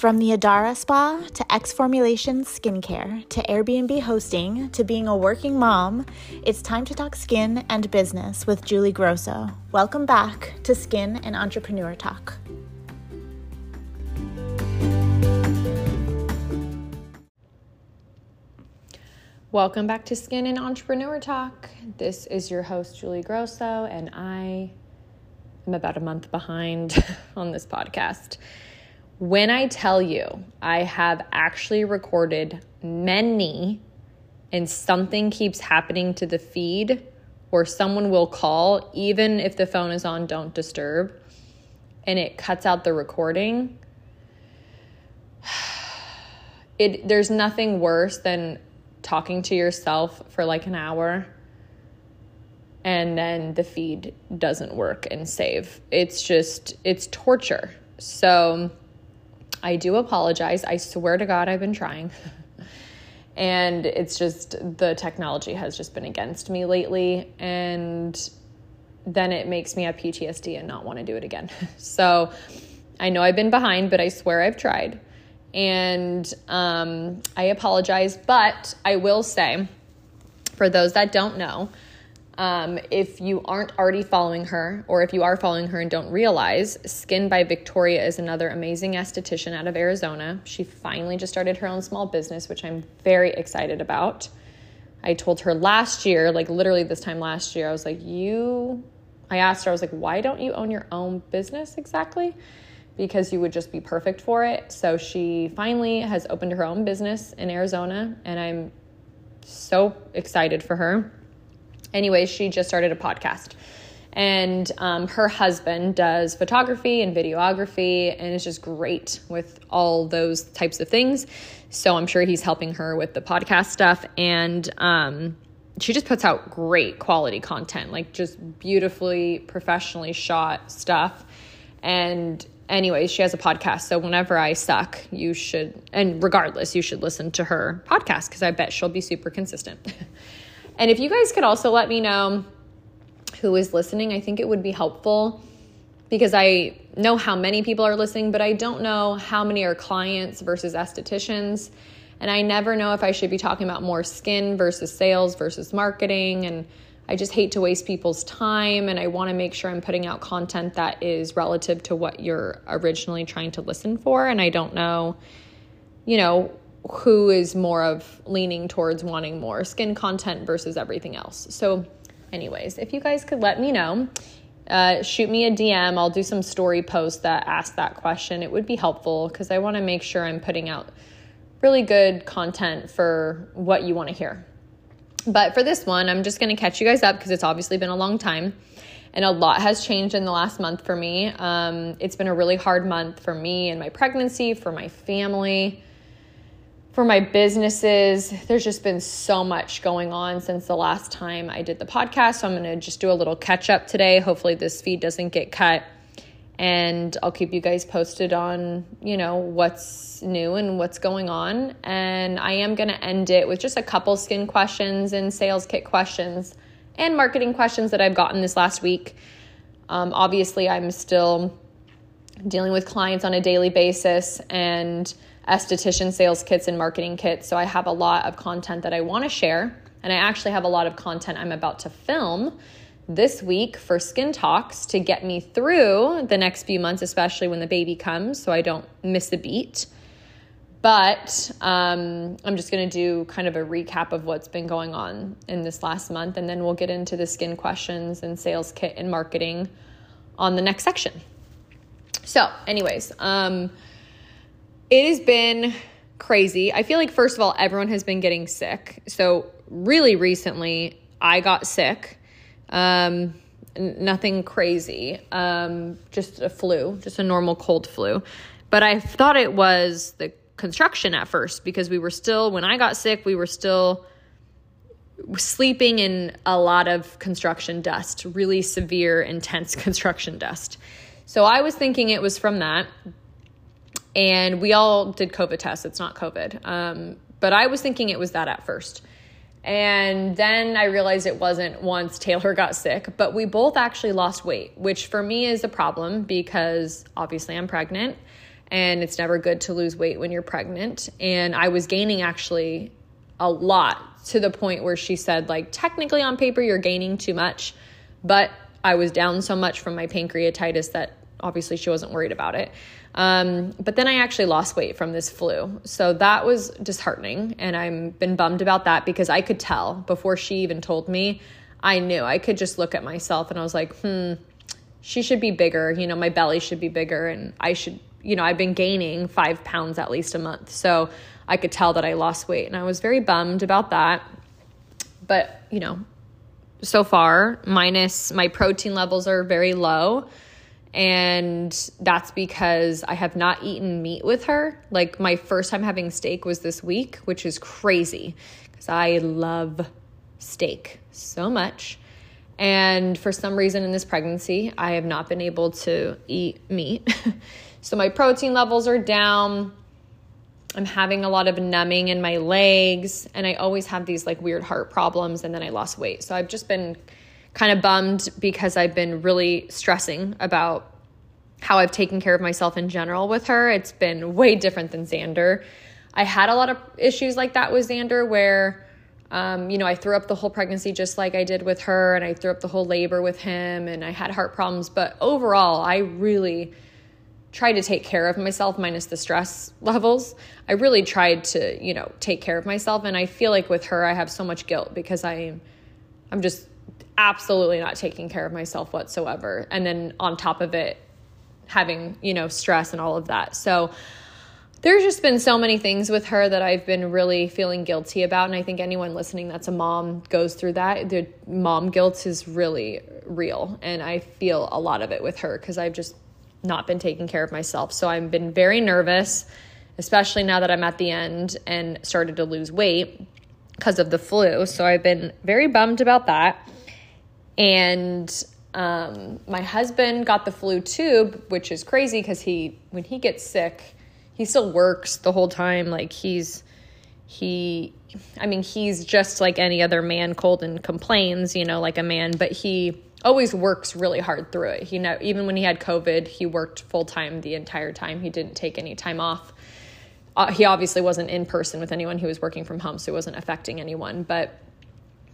From the Adara Spa to X Formulations Skincare to Airbnb hosting to being a working mom, it's time to talk skin and business with Julie Grosso. Welcome back to Skin and Entrepreneur Talk. Welcome back to Skin and Entrepreneur Talk. This is your host, Julie Grosso, and I am about a month behind on this podcast. When I tell you I have actually recorded many and something keeps happening to the feed or someone will call, even if the phone is on don't disturb, and it cuts out the recording, it there's nothing worse than talking to yourself for like an hour and then the feed doesn't work and save. It's just, it's torture. So I do apologize. I swear to God, I've been trying. and it's just, the technology has just been against me lately. And then it makes me have PTSD and not want to do it again. so I know I've been behind, but I swear I've tried and um, I apologize. But I will say, for those that don't know, um, if you aren't already following her, or if you are following her and don't realize, Skin by Victoria is another amazing esthetician out of Arizona. She finally just started her own small business, which I'm very excited about. I told her last year, like literally this time last year, I was like, You, I asked her, I was like, Why don't you own your own business exactly? because you would just be perfect for it. So she finally has opened her own business in Arizona, and I'm so excited for her. Anyway, she just started a podcast. And um, her husband does photography and videography and is just great with all those types of things. So I'm sure he's helping her with the podcast stuff. And um, she just puts out great quality content, like just beautifully professionally shot stuff. And anyways, she has a podcast. So whenever I suck, you should, and regardless, you should listen to her podcast because I bet she'll be super consistent. and if you guys could also let me know who is listening, I think it would be helpful because I know how many people are listening, but I don't know how many are clients versus estheticians. And I never know if I should be talking about more skin versus sales versus marketing and I just hate to waste people's time and I want to make sure I'm putting out content that is relative to what you're originally trying to listen for. And I don't know, you know, who is more of leaning towards wanting more skin content versus everything else. So, anyways, if you guys could let me know, uh, shoot me a DM. I'll do some story posts that ask that question. It would be helpful because I want to make sure I'm putting out really good content for what you want to hear. But for this one, I'm just going to catch you guys up because it's obviously been a long time and a lot has changed in the last month for me. Um, it's been a really hard month for me and my pregnancy, for my family, for my businesses. There's just been so much going on since the last time I did the podcast. So I'm going to just do a little catch up today. Hopefully, this feed doesn't get cut and I'll keep you guys posted on, you know, what's new and what's going on. And I am going to end it with just a couple skin questions and sales kit questions and marketing questions that I've gotten this last week. Um, obviously, I'm still dealing with clients on a daily basis and esthetician sales kits and marketing kits. So I have a lot of content that I want to share. And I actually have a lot of content I'm about to film this week for Skin Talks to get me through the next few months, especially when the baby comes, so I don't miss a beat. But um, I'm just going to do kind of a recap of what's been going on in this last month, and then we'll get into the skin questions and sales kit and marketing on the next section. So, anyways, um, it has been crazy. I feel like, first of all, everyone has been getting sick. So, really recently, I got sick um, nothing crazy, um, just a flu, just a normal cold flu. But I thought it was the construction at first because we were still, when I got sick, we were still sleeping in a lot of construction dust, really severe, intense construction dust. So I was thinking it was from that. And we all did COVID tests. It's not COVID. Um, but I was thinking it was that at first. And then I realized it wasn't once Taylor got sick, but we both actually lost weight, which for me is a problem because obviously I'm pregnant and it's never good to lose weight when you're pregnant. And I was gaining actually a lot to the point where she said, like, technically on paper, you're gaining too much, but I was down so much from my pancreatitis that obviously she wasn't worried about it. Um, but then I actually lost weight from this flu. So that was disheartening. And I've been bummed about that because I could tell before she even told me, I knew I could just look at myself and I was like, hmm, she should be bigger. You know, my belly should be bigger and I should, you know, I've been gaining five pounds at least a month. So I could tell that I lost weight and I was very bummed about that. But, you know, so far, minus my protein levels are very low. And that's because I have not eaten meat with her. Like my first time having steak was this week, which is crazy because I love steak so much. And for some reason in this pregnancy, I have not been able to eat meat. so my protein levels are down. I'm having a lot of numbing in my legs, and I always have these like weird heart problems, and then I lost weight. So I've just been kind of bummed because I've been really stressing about how I've taken care of myself in general with her. It's been way different than Xander. I had a lot of issues like that with Xander where, um, you know, I threw up the whole pregnancy just like I did with her, and I threw up the whole labor with him, and I had heart problems. But overall, I really tried to take care of myself minus the stress levels. I really tried to, you know, take care of myself and I feel like with her I have so much guilt because I I'm just absolutely not taking care of myself whatsoever. And then on top of it having, you know, stress and all of that. So there's just been so many things with her that I've been really feeling guilty about. And I think anyone listening that's a mom goes through that. The mom guilt is really real. And I feel a lot of it with her because I've just not been taking care of myself. So I've been very nervous, especially now that I'm at the end and started to lose weight because of the flu. So I've been very bummed about that. And um, my husband got the flu too, which is crazy because he, when he gets sick, he still works the whole time. Like he's, he, I mean, he's just like any other man, cold and complains, you know, like a man, but he, always works really hard through it. He know even when he had COVID, he worked full time the entire time. He didn't take any time off. Uh, he obviously wasn't in person with anyone. He was working from home, so it wasn't affecting anyone. But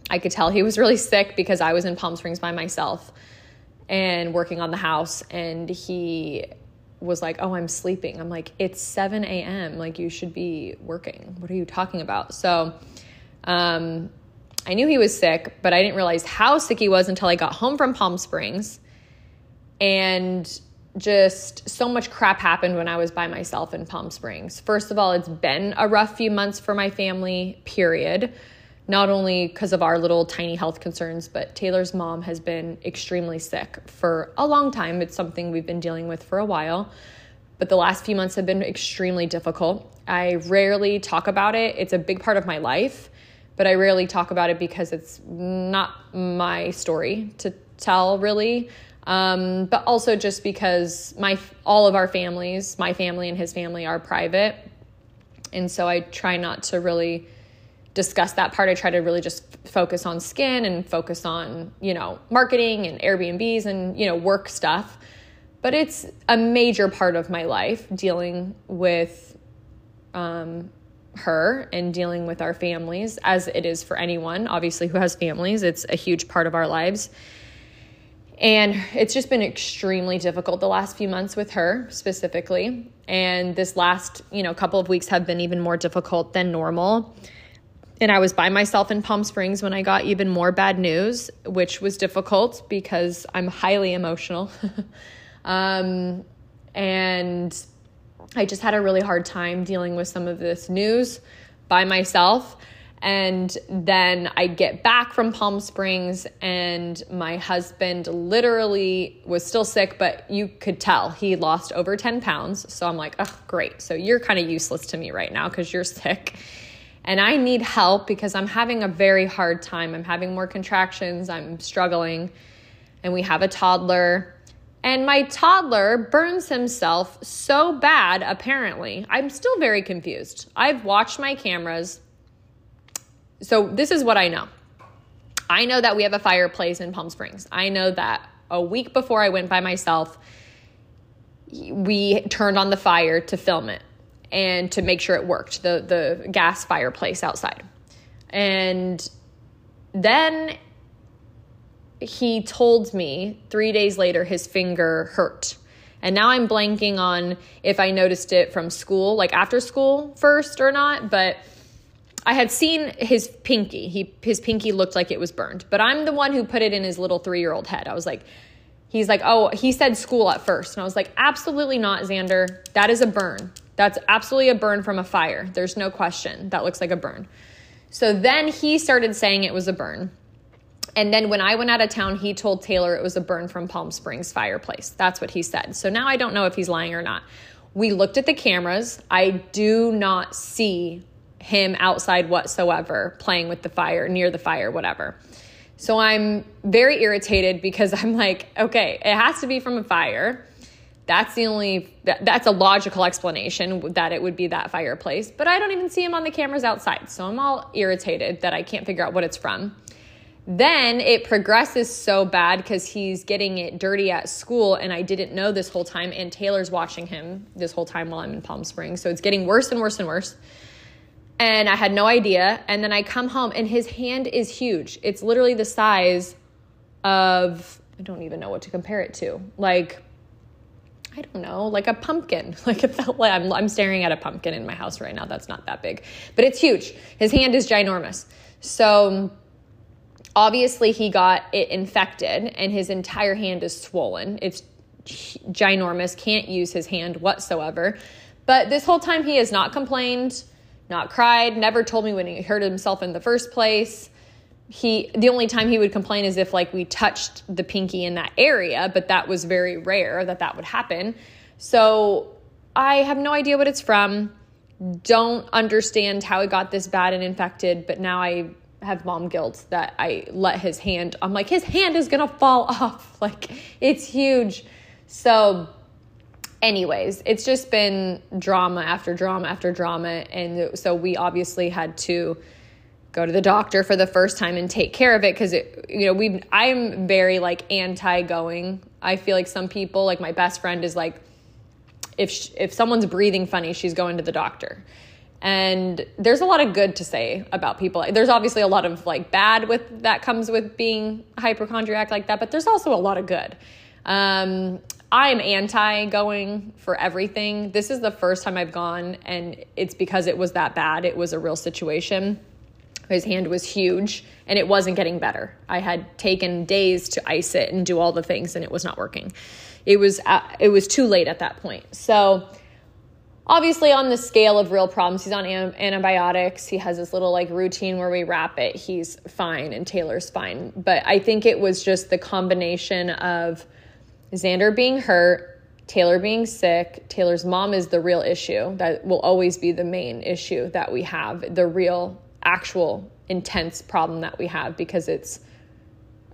I could tell he was really sick because I was in Palm Springs by myself and working on the house, and he was like, "Oh, I'm sleeping." I'm like, "It's 7 a.m. Like you should be working. What are you talking about?" So. Um, I knew he was sick, but I didn't realize how sick he was until I got home from Palm Springs. And just so much crap happened when I was by myself in Palm Springs. First of all, it's been a rough few months for my family, period. Not only because of our little tiny health concerns, but Taylor's mom has been extremely sick for a long time. It's something we've been dealing with for a while. But the last few months have been extremely difficult. I rarely talk about it, it's a big part of my life but I rarely talk about it because it's not my story to tell, really. Um, but also just because my all of our families, my family and his family, are private, and so I try not to really discuss that part. I try to really just focus on skin and focus on you know marketing and Airbnbs and you know work stuff. But it's a major part of my life dealing with um, her and dealing with our families, as it is for anyone, obviously, who has families. It's a huge part of our lives. And it's just been extremely difficult the last few months with her specifically. And this last, you know, couple of weeks have been even more difficult than normal. And I was by myself in Palm Springs when I got even more bad news, which was difficult because I'm highly emotional. um, and I just had a really hard time dealing with some of this news by myself. And then I get back from Palm Springs, and my husband literally was still sick, but you could tell he lost over 10 pounds. So I'm like, oh, great. So you're kind of useless to me right now because you're sick. And I need help because I'm having a very hard time. I'm having more contractions, I'm struggling. And we have a toddler and my toddler burns himself so bad, apparently. I'm still very confused. I've watched my cameras. So, this is what I know I know that we have a fireplace in Palm Springs. I know that a week before I went by myself, we turned on the fire to film it and to make sure it worked the the gas fireplace outside and then he told me three days later his finger hurt and now i'm blanking on if i noticed it from school like after school first or not but i had seen his pinky he his pinky looked like it was burned but i'm the one who put it in his little three year old head i was like he's like, oh, he said school at first. And I was like, absolutely not, Xander. That is a burn. That's absolutely a burn from a fire. There's no question. That looks like a burn. So then he started saying it was a burn. And then when I went out of town, he told Taylor it was a burn from Palm Springs fireplace. That's what he said. So now I don't know if he's lying or not. We looked at the cameras. I do not see him outside whatsoever playing with the fire, near the fire, whatever. So I'm very irritated because I'm like, okay, it has to be from a fire. That's the only that, that's a logical explanation that it would be that fireplace, but I don't even see him on the cameras outside. So I'm all irritated that I can't figure out what it's from. Then it progresses so bad because he's getting it dirty at school, and I didn't know this whole time. And Taylor's watching him this whole time while I'm in Palm Springs. So it's getting worse and worse and worse and I had no idea. And then I come home and his hand is huge. It's literally the size of, I don't even know what to compare it to. Like, I don't know, like a pumpkin. Like it felt like I'm, I'm staring at a pumpkin in my house right now. That's not that big, but it's huge. His hand is ginormous. So obviously he got it infected and his entire hand is swollen. It's ginormous, can't use his hand whatsoever. But this whole time he has not complained not cried, never told me when he hurt himself in the first place. He the only time he would complain is if like we touched the pinky in that area, but that was very rare that that would happen. So I have no idea what it's from. Don't understand how it got this bad and infected, but now I have mom guilt that I let his hand. I'm like his hand is to fall off. Like it's huge. So anyways, it's just been drama after drama after drama. And so we obviously had to go to the doctor for the first time and take care of it because it you know we i'm very like anti going i feel like some people like my best friend is like if sh- if someone's breathing funny she's going to the doctor and there's a lot of good to say about people there's obviously a lot of like bad with that comes with being hypochondriac like that but there's also a lot of good um, I'm anti going for everything. This is the first time I've gone, and it's because it was that bad. It was a real situation. His hand was huge and it wasn't getting better. I had taken days to ice it and do all the things, and it was not working. It was uh, it was too late at that point. So obviously on the scale of real problems he's on antibiotics he has this little like routine where we wrap it he's fine and taylor's fine but i think it was just the combination of Xander being hurt, Taylor being sick, Taylor's mom is the real issue. That will always be the main issue that we have, the real, actual, intense problem that we have because it's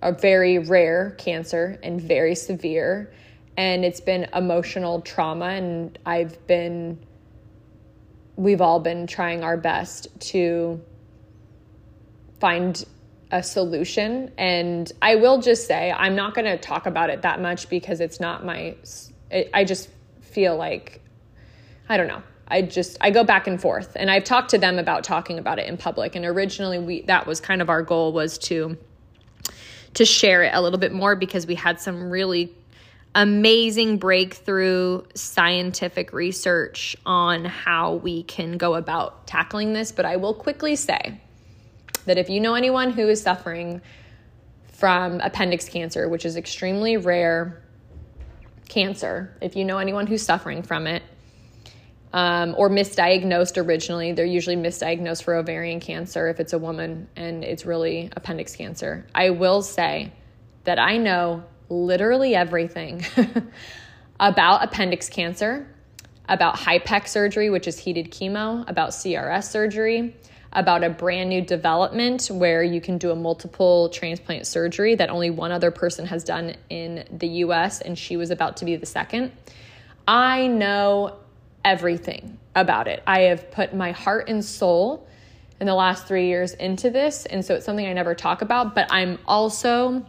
a very rare cancer and very severe. And it's been emotional trauma. And I've been, we've all been trying our best to find a solution. And I will just say, I'm not going to talk about it that much because it's not my, I just feel like, I don't know. I just I go back and forth. And I've talked to them about talking about it in public. And originally we that was kind of our goal was to to share it a little bit more because we had some really amazing breakthrough scientific research on how we can go about tackling this. But I will quickly say that if you know anyone who is suffering from appendix cancer, which is extremely rare cancer, if you know anyone who's suffering from it, um, or misdiagnosed originally, they're usually misdiagnosed for ovarian cancer if it's a woman and it's really appendix cancer. I will say that I know literally everything about appendix cancer, about HIPEC surgery, which is heated chemo, about CRS surgery, about a brand new development where you can do a multiple transplant surgery that only one other person has done in the US, and she was about to be the second. I know everything about it. I have put my heart and soul in the last three years into this, and so it's something I never talk about, but I'm also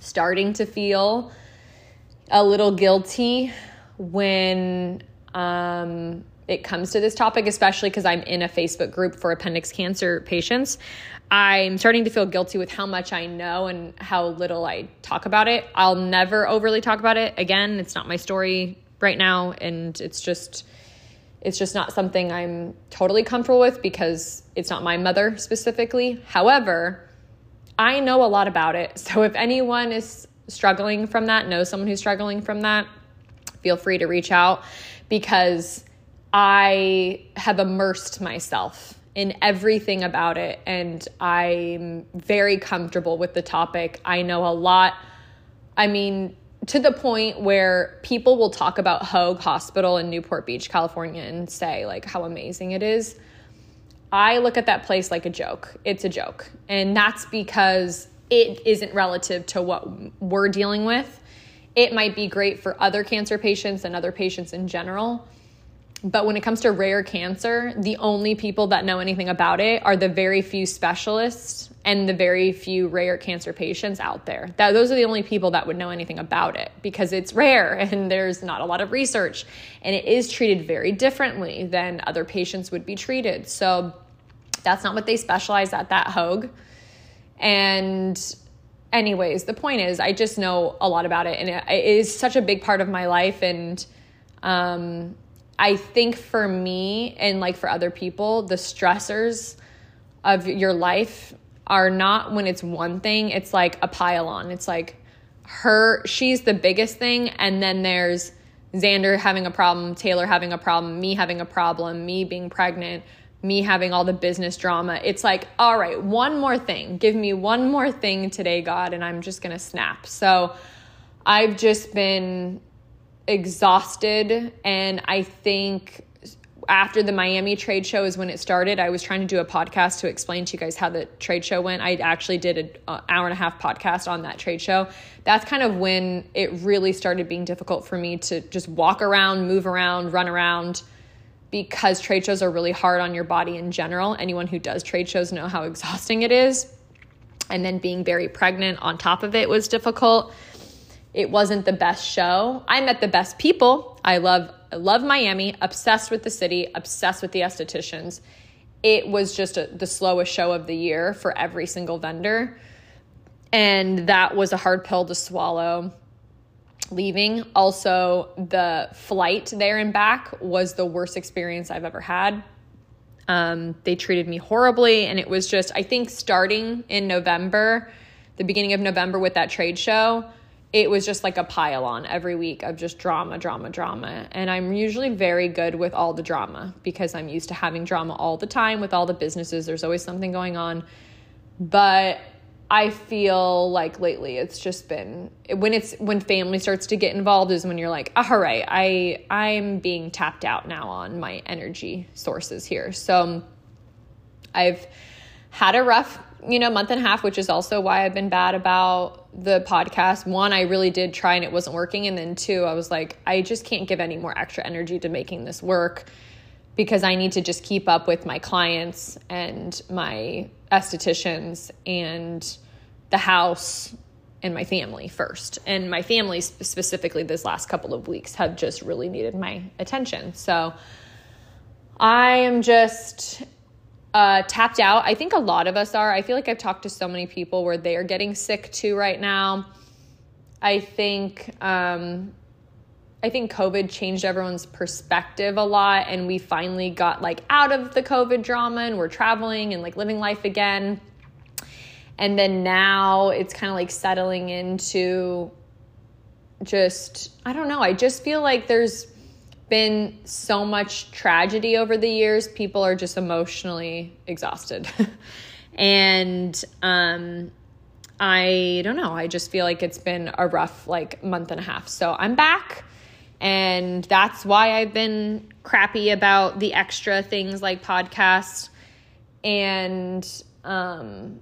starting to feel a little guilty when um, it comes to this topic, especially because I'm in a Facebook group for appendix cancer patients. I'm starting to feel guilty with how much I know and how little I talk about it. I'll never overly talk about it. Again, it's not my story right now and it's just it's just not something I'm totally comfortable with because it's not my mother specifically. However, I know a lot about it. So if anyone is struggling from that, knows someone who's struggling from that, feel free to reach out because I have immersed myself in everything about it and I'm very comfortable with the topic. I know a lot. I mean, to the point where people will talk about Hoag Hospital in Newport Beach, California, and say like how amazing it is. I look at that place like a joke. It's a joke. And that's because it isn't relative to what we're dealing with. It might be great for other cancer patients and other patients in general, but when it comes to rare cancer, the only people that know anything about it are the very few specialists and the very few rare cancer patients out there. That those are the only people that would know anything about it because it's rare and there's not a lot of research and it is treated very differently than other patients would be treated. So that's not what they specialize at that Hoag. And anyways, the point is I just know a lot about it and it is such a big part of my life and um I think for me and like for other people, the stressors of your life are not when it's one thing, it's like a pile on. It's like her, she's the biggest thing. And then there's Xander having a problem, Taylor having a problem, me having a problem, me being pregnant, me having all the business drama. It's like, all right, one more thing. Give me one more thing today, God, and I'm just going to snap. So I've just been exhausted and I think after the Miami trade show is when it started. I was trying to do a podcast to explain to you guys how the trade show went. I actually did an hour and a half podcast on that trade show. That's kind of when it really started being difficult for me to just walk around, move around, run around because trade shows are really hard on your body in general. Anyone who does trade shows know how exhausting it is. And then being very pregnant on top of it was difficult it wasn't the best show. I met the best people. I love I love Miami, obsessed with the city, obsessed with the estheticians. It was just a, the slowest show of the year for every single vendor. And that was a hard pill to swallow leaving. Also, the flight there and back was the worst experience I've ever had. Um, they treated me horribly. And it was just, I think, starting in November, the beginning of November with that trade show, it was just like a pile on every week of just drama, drama, drama. And I'm usually very good with all the drama because I'm used to having drama all the time with all the businesses. There's always something going on. But I feel like lately it's just been when it's when family starts to get involved is when you're like, ah, all right, I I'm being tapped out now on my energy sources here. So I've had a rough, you know, month and a half, which is also why I've been bad about the podcast, one, I really did try and it wasn't working. And then two, I was like, I just can't give any more extra energy to making this work because I need to just keep up with my clients and my estheticians and the house and my family first. And my family, specifically, this last couple of weeks have just really needed my attention. So I am just uh, tapped out. I think a lot of us are. I feel like I've talked to so many people where they are getting sick too right now. I think um, I think COVID changed everyone's perspective a lot, and we finally got like out of the COVID drama, and we're traveling and like living life again. And then now it's kind of like settling into just I don't know. I just feel like there's been so much tragedy over the years, people are just emotionally exhausted. and um, I don't know, I just feel like it's been a rough like month and a half. So I'm back. And that's why I've been crappy about the extra things like podcasts. And um,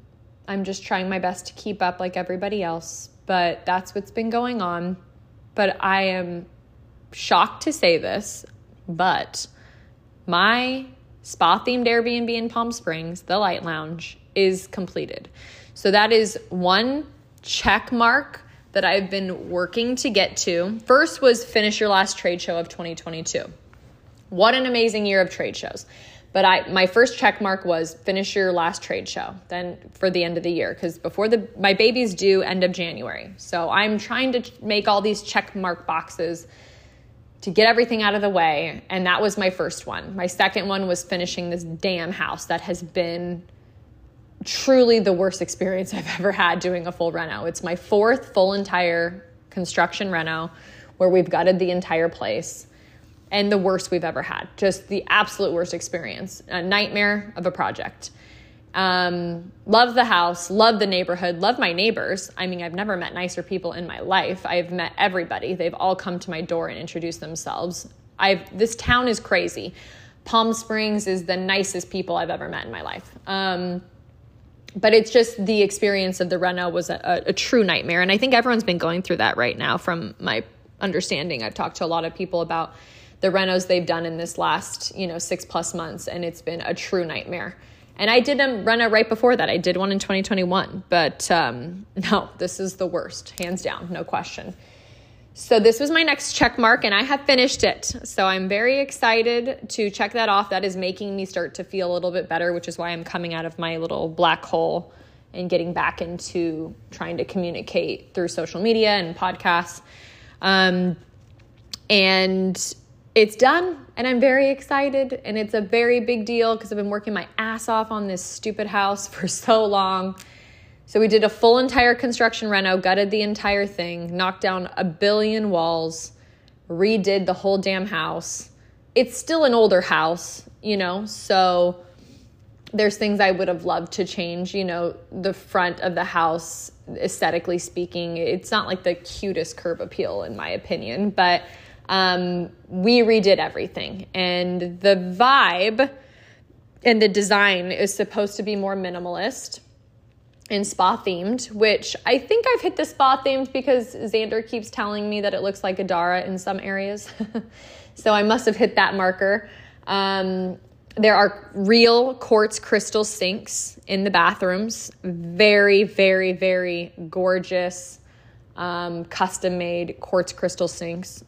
I'm just trying my best to keep up like everybody else. But that's what's been going on. But I am shocked to say this, but my spa themed Airbnb in Palm Springs, the Light Lounge, is completed. So that is one check mark that I've been working to get to. First was finish your last trade show of 2022. What an amazing year of trade shows. But I my first check mark was finish your last trade show. Then for the end of the year cuz before the my baby's due end of January. So I'm trying to make all these check mark boxes to get everything out of the way and that was my first one. My second one was finishing this damn house that has been truly the worst experience I've ever had doing a full reno. It's my fourth full entire construction reno where we've gutted the entire place and the worst we've ever had. Just the absolute worst experience. A nightmare of a project. Um, love the house, love the neighborhood, love my neighbors. I mean, I've never met nicer people in my life. I've met everybody. They've all come to my door and introduced themselves. I've this town is crazy. Palm Springs is the nicest people I've ever met in my life. Um, but it's just the experience of the reno was a, a, a, true nightmare and i think everyone's been going through that right now from my understanding i've talked to a lot of people about the renos they've done in this last you know six plus months and it's been a true nightmare and i did run a reno right before that i did one in 2021 but um, no this is the worst hands down no question so this was my next check mark and I have finished it. So I'm very excited to check that off. That is making me start to feel a little bit better, which is why I'm coming out of my little black hole and getting back into trying to communicate through social media and podcasts. Um, and it's done and I'm very excited and it's a very big deal because I've been working my ass off on this stupid house for so long so we did a full entire construction reno, gutted the entire thing, knocked down a billion walls, redid the whole damn house. It's still an older house, you know, so there's things I would have loved to change, you know, the front of the house aesthetically speaking, it's not like the cutest curb appeal in my opinion, but um, we redid everything. And the vibe and the design is supposed to be more minimalist and spa themed, which I think I've hit the spa themed because Xander keeps telling me that it looks like Adara in some areas. so I must have hit that marker. Um, there are real quartz crystal sinks in the bathrooms. Very, very, very gorgeous, um, custom made quartz crystal sinks.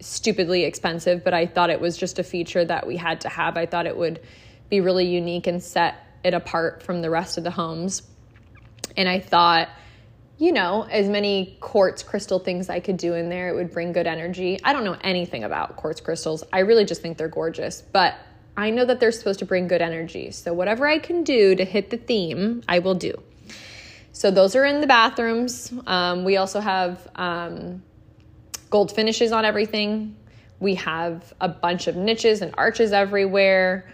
Stupidly expensive, but I thought it was just a feature that we had to have. I thought it would be really unique and set it apart from the rest of the homes. And I thought, you know, as many quartz crystal things I could do in there, it would bring good energy. I don't know anything about quartz crystals. I really just think they're gorgeous, but I know that they're supposed to bring good energy. So whatever I can do to hit the theme, I will do. So those are in the bathrooms. Um, we also have um, gold finishes on everything. We have a bunch of niches and arches everywhere.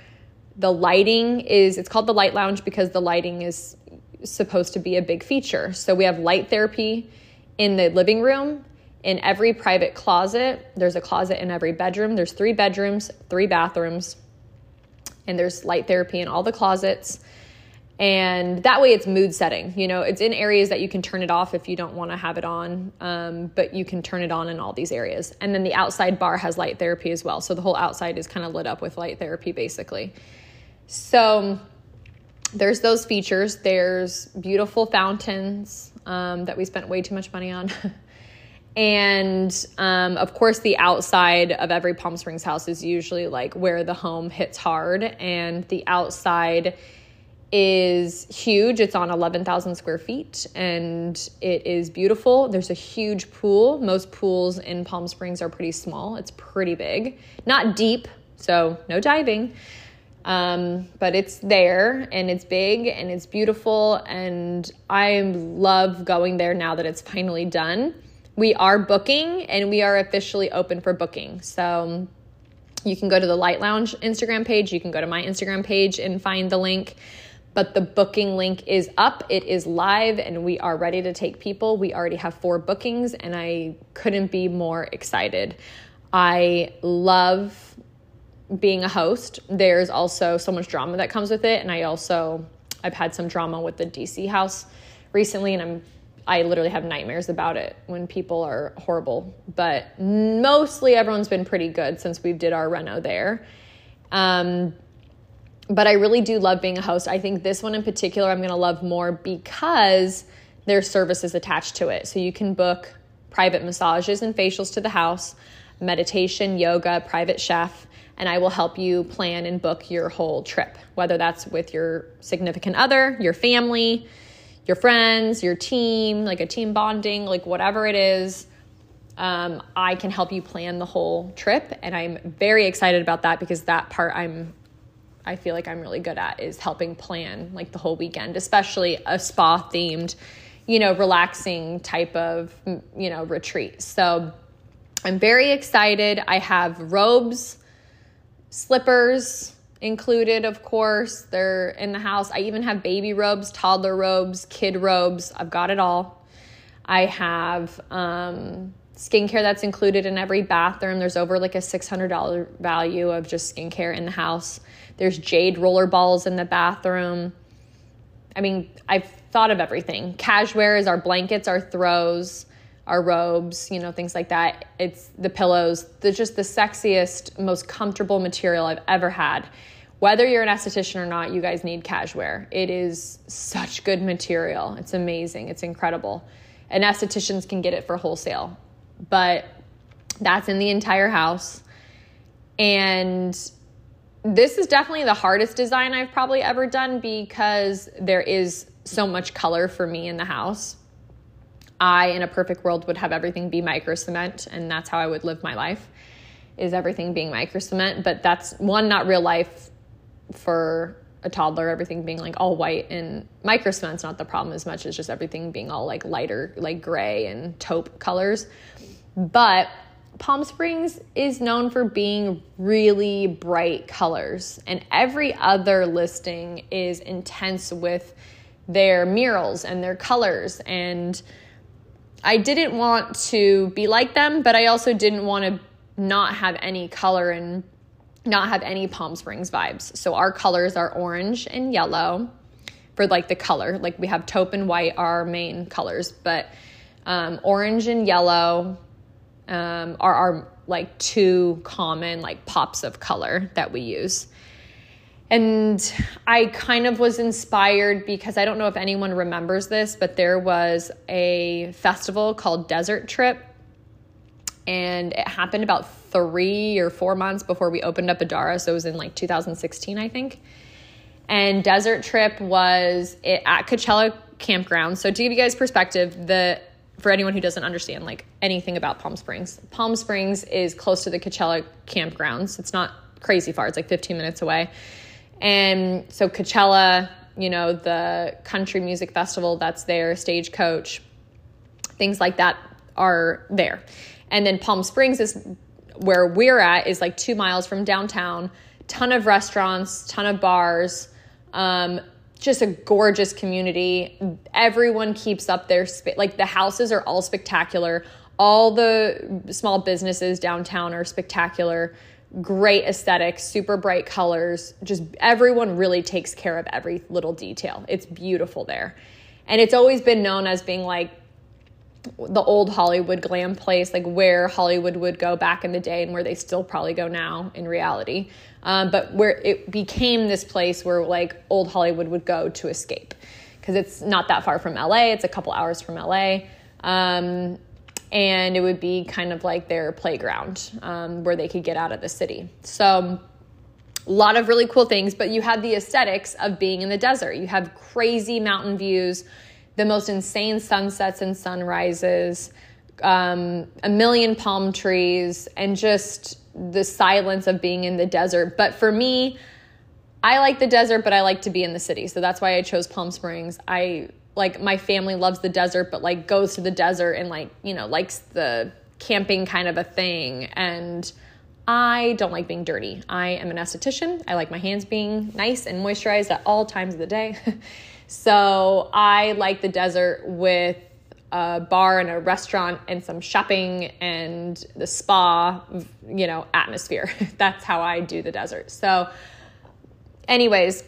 The lighting is, it's called the light lounge because the lighting is supposed to be a big feature. So we have light therapy in the living room, in every private closet. There's a closet in every bedroom. There's three bedrooms, three bathrooms, and there's light therapy in all the closets. And that way it's mood setting. You know, it's in areas that you can turn it off if you don't want to have it on, um, but you can turn it on in all these areas. And then the outside bar has light therapy as well. So the whole outside is kind of lit up with light therapy basically. So, there's those features. There's beautiful fountains um, that we spent way too much money on. and um, of course, the outside of every Palm Springs house is usually like where the home hits hard. And the outside is huge. It's on 11,000 square feet and it is beautiful. There's a huge pool. Most pools in Palm Springs are pretty small, it's pretty big, not deep, so no diving. Um, but it's there and it's big and it's beautiful. And I love going there now that it's finally done. We are booking and we are officially open for booking. So you can go to the Light Lounge Instagram page, you can go to my Instagram page and find the link. But the booking link is up, it is live, and we are ready to take people. We already have four bookings, and I couldn't be more excited. I love being a host, there's also so much drama that comes with it. And I also, I've had some drama with the DC house recently, and I'm, I literally have nightmares about it when people are horrible. But mostly everyone's been pretty good since we did our reno there. Um, but I really do love being a host. I think this one in particular I'm going to love more because there's services attached to it. So you can book private massages and facials to the house, meditation, yoga, private chef, and I will help you plan and book your whole trip, whether that's with your significant other, your family, your friends, your team, like a team bonding, like whatever it is. Um, I can help you plan the whole trip, and I'm very excited about that because that part I'm I feel like I'm really good at is helping plan like the whole weekend, especially a spa themed, you know, relaxing type of, you know, retreat. So I'm very excited. I have robes, slippers included, of course. They're in the house. I even have baby robes, toddler robes, kid robes. I've got it all. I have um, skincare that's included in every bathroom. There's over like a $600 value of just skincare in the house. There's jade roller balls in the bathroom. I mean, I've thought of everything. Kashwere is our blankets, our throws, our robes, you know, things like that. It's the pillows. They're just the sexiest, most comfortable material I've ever had. Whether you're an esthetician or not, you guys need kashwere. It is such good material. It's amazing. It's incredible. And estheticians can get it for wholesale. But that's in the entire house. And this is definitely the hardest design I've probably ever done because there is so much color for me in the house. I, in a perfect world, would have everything be micro cement, and that's how I would live my life. Is everything being micro cement? But that's one, not real life for a toddler. Everything being like all white and micro cement's not the problem as much as just everything being all like lighter, like gray and taupe colors. But Palm Springs is known for being really bright colors, and every other listing is intense with their murals and their colors. And I didn't want to be like them, but I also didn't want to not have any color and not have any Palm Springs vibes. So our colors are orange and yellow for like the color. Like we have taupe and white are our main colors, but um, orange and yellow um, are our like two common like pops of color that we use. And I kind of was inspired because I don't know if anyone remembers this, but there was a festival called Desert Trip. And it happened about three or four months before we opened up Adara. So it was in like 2016, I think. And Desert Trip was at Coachella Campground. So to give you guys perspective, the for anyone who doesn't understand like anything about Palm Springs, Palm Springs is close to the Coachella campgrounds. It's not crazy far, it's like 15 minutes away. And so Coachella, you know, the country music festival that's there, Stagecoach, things like that are there. And then Palm Springs is where we're at is like 2 miles from downtown. Ton of restaurants, ton of bars. Um, just a gorgeous community. Everyone keeps up their space. Like the houses are all spectacular. All the small businesses downtown are spectacular. Great aesthetics, super bright colors. Just everyone really takes care of every little detail. It's beautiful there. And it's always been known as being like the old Hollywood glam place, like where Hollywood would go back in the day and where they still probably go now in reality. Um, but where it became this place where like old Hollywood would go to escape because it's not that far from LA, it's a couple hours from LA. Um, and it would be kind of like their playground um, where they could get out of the city. So, a lot of really cool things, but you have the aesthetics of being in the desert. You have crazy mountain views the most insane sunsets and sunrises, um, a million palm trees, and just the silence of being in the desert. But for me, I like the desert, but I like to be in the city. So that's why I chose Palm Springs. I like my family loves the desert, but like goes to the desert and like, you know, likes the camping kind of a thing. And I don't like being dirty. I am an esthetician. I like my hands being nice and moisturized at all times of the day. So I like the desert with a bar and a restaurant and some shopping and the spa, you know, atmosphere. That's how I do the desert. So, anyways,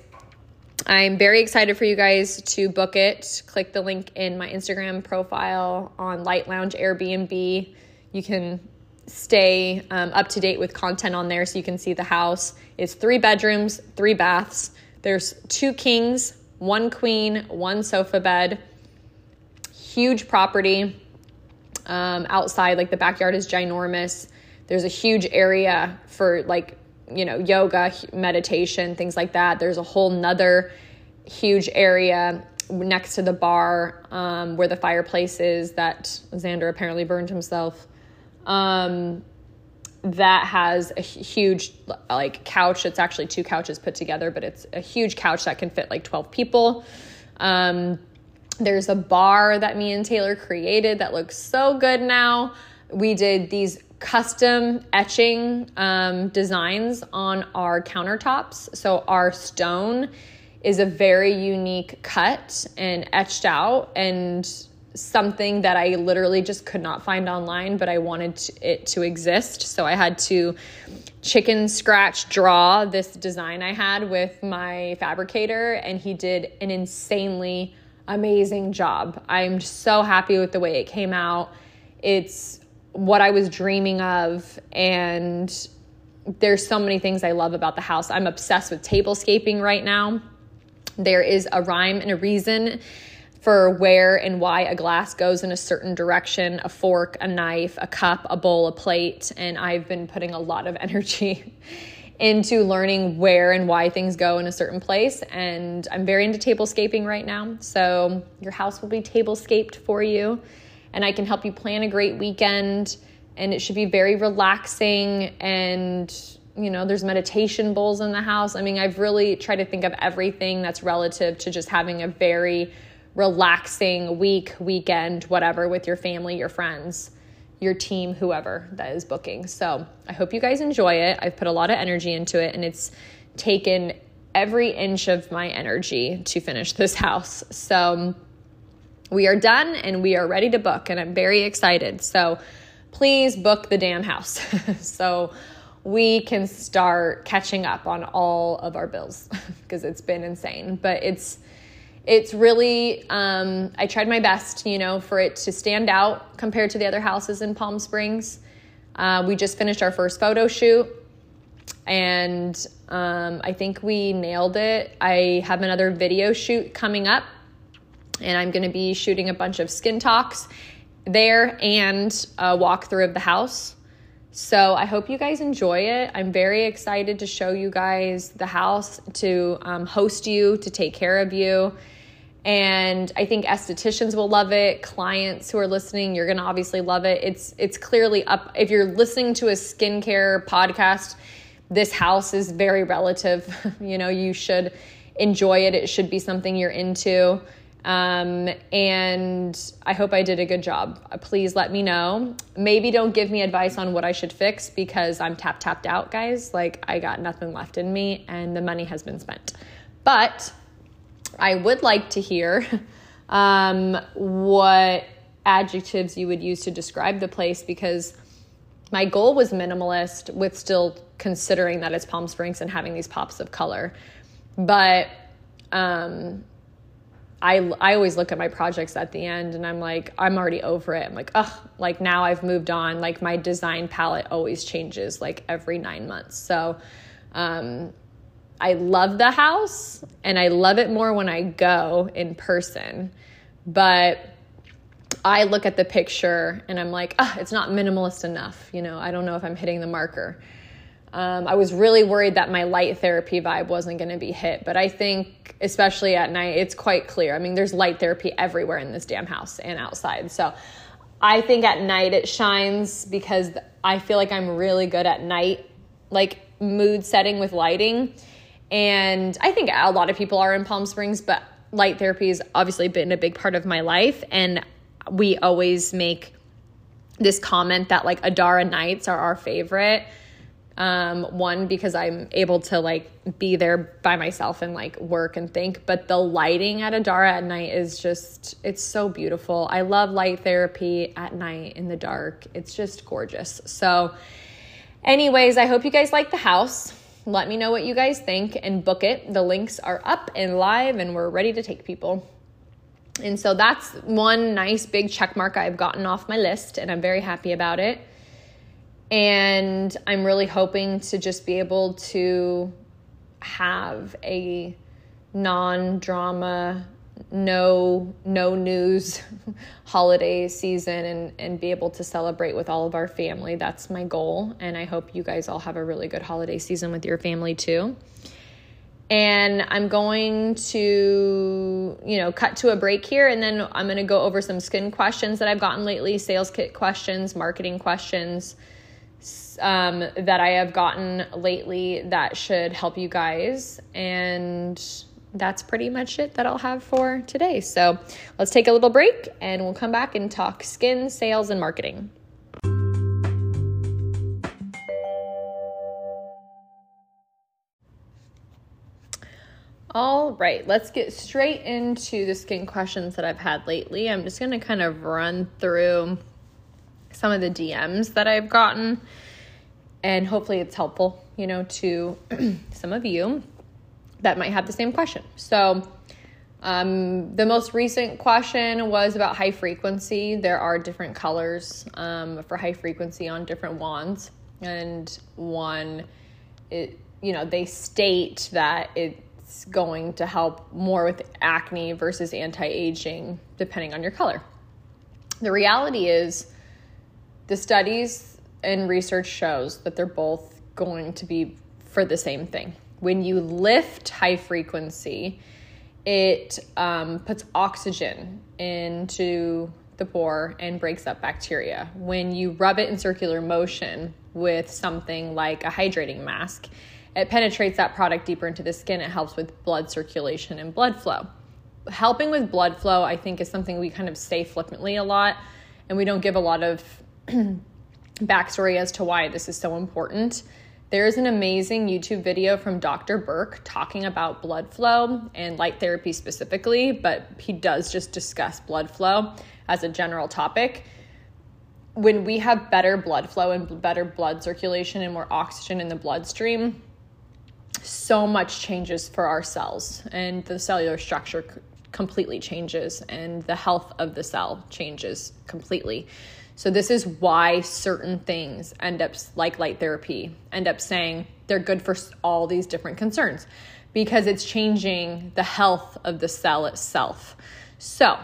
I'm very excited for you guys to book it. Click the link in my Instagram profile on Light Lounge Airbnb. You can stay um, up to date with content on there so you can see the house. It's three bedrooms, three baths. There's two kings, one queen, one sofa bed, huge property um, outside, like the backyard is ginormous. There's a huge area for like, you know, yoga, meditation, things like that. There's a whole nother huge area next to the bar um, where the fireplace is that Xander apparently burned himself. Um, that has a huge like couch. It's actually two couches put together, but it's a huge couch that can fit like 12 people. Um, there's a bar that me and Taylor created that looks so good now. We did these custom etching um, designs on our countertops. So our stone is a very unique cut and etched out and something that I literally just could not find online, but I wanted it to exist. So I had to chicken scratch draw this design I had with my fabricator, and he did an insanely amazing job. I'm so happy with the way it came out. It's what I was dreaming of, and there's so many things I love about the house. I'm obsessed with tablescaping right now. There is a rhyme and a reason for where and why a glass goes in a certain direction a fork, a knife, a cup, a bowl, a plate. And I've been putting a lot of energy into learning where and why things go in a certain place. And I'm very into tablescaping right now. So your house will be tablescaped for you. And I can help you plan a great weekend. And it should be very relaxing. And, you know, there's meditation bowls in the house. I mean, I've really tried to think of everything that's relative to just having a very relaxing week, weekend, whatever, with your family, your friends, your team, whoever that is booking. So I hope you guys enjoy it. I've put a lot of energy into it and it's taken every inch of my energy to finish this house. So we are done and we are ready to book, and I'm very excited. So please book the damn house so we can start catching up on all of our bills because it's been insane. But it's it's really um, i tried my best you know for it to stand out compared to the other houses in palm springs uh, we just finished our first photo shoot and um, i think we nailed it i have another video shoot coming up and i'm going to be shooting a bunch of skin talks there and a walkthrough of the house so I hope you guys enjoy it. I'm very excited to show you guys the house, to um, host you, to take care of you. And I think estheticians will love it. Clients who are listening, you're going to obviously love it. It's it's clearly up if you're listening to a skincare podcast, this house is very relative. you know, you should enjoy it. It should be something you're into. Um, and I hope I did a good job. Uh, please let me know. Maybe don't give me advice on what I should fix because I'm tap tapped out, guys. Like I got nothing left in me and the money has been spent. But I would like to hear um, what adjectives you would use to describe the place because my goal was minimalist with still considering that it's Palm Springs and having these pops of color. But um, I, I always look at my projects at the end and I'm like, I'm already over it. I'm like, ugh, like now I've moved on. Like my design palette always changes like every nine months. So, um, I love the house and I love it more when I go in person. But I look at the picture and I'm like, oh, it's not minimalist enough. You know, I don't know if I'm hitting the marker. Um, I was really worried that my light therapy vibe wasn't going to be hit, but I think, especially at night, it's quite clear. I mean, there's light therapy everywhere in this damn house and outside. So I think at night it shines because I feel like I'm really good at night, like mood setting with lighting. And I think a lot of people are in Palm Springs, but light therapy has obviously been a big part of my life. And we always make this comment that like Adara nights are our favorite. Um, one, because I'm able to like be there by myself and like work and think, but the lighting at Adara at night is just, it's so beautiful. I love light therapy at night in the dark. It's just gorgeous. So, anyways, I hope you guys like the house. Let me know what you guys think and book it. The links are up and live, and we're ready to take people. And so that's one nice big check mark I've gotten off my list, and I'm very happy about it. And I'm really hoping to just be able to have a non drama no no news holiday season and and be able to celebrate with all of our family. That's my goal. And i hope you guys all have a really good holiday season with your family too. And i'm going to you know cut to a break here and then i'm going to go over some skin questions that i've gotten lately sales kit questions marketing questions um, that i have gotten lately that should help you guys. And that's pretty much it that I'll have for today. So let's take a little break and we'll come back and talk skin, sales, and marketing. All right, let's get straight into the skin questions that I've had lately. I'm just going to kind of run through some of the DMs that I've gotten and hopefully it's helpful, you know, to some of you that might have the same question. So, um, the most recent question was about high frequency. There are different colors um, for high frequency on different wands, and one, it you know they state that it's going to help more with acne versus anti-aging, depending on your color. The reality is, the studies and research shows that they're both going to be for the same thing when you lift high frequency, it um, puts oxygen into the pore and breaks up bacteria. When you rub it in circular motion with something like a hydrating mask, it penetrates that product deeper into the skin. It helps with blood circulation and blood flow. Helping with blood flow, I think, is something we kind of say flippantly a lot, and we don't give a lot of backstory as to why this is so important. There's an amazing YouTube video from Dr. Burke talking about blood flow and light therapy specifically, but he does just discuss blood flow as a general topic. When we have better blood flow and better blood circulation and more oxygen in the bloodstream, so much changes for our cells and the cellular structure completely changes and the health of the cell changes completely. So this is why certain things end up like light therapy end up saying they're good for all these different concerns because it's changing the health of the cell itself. So,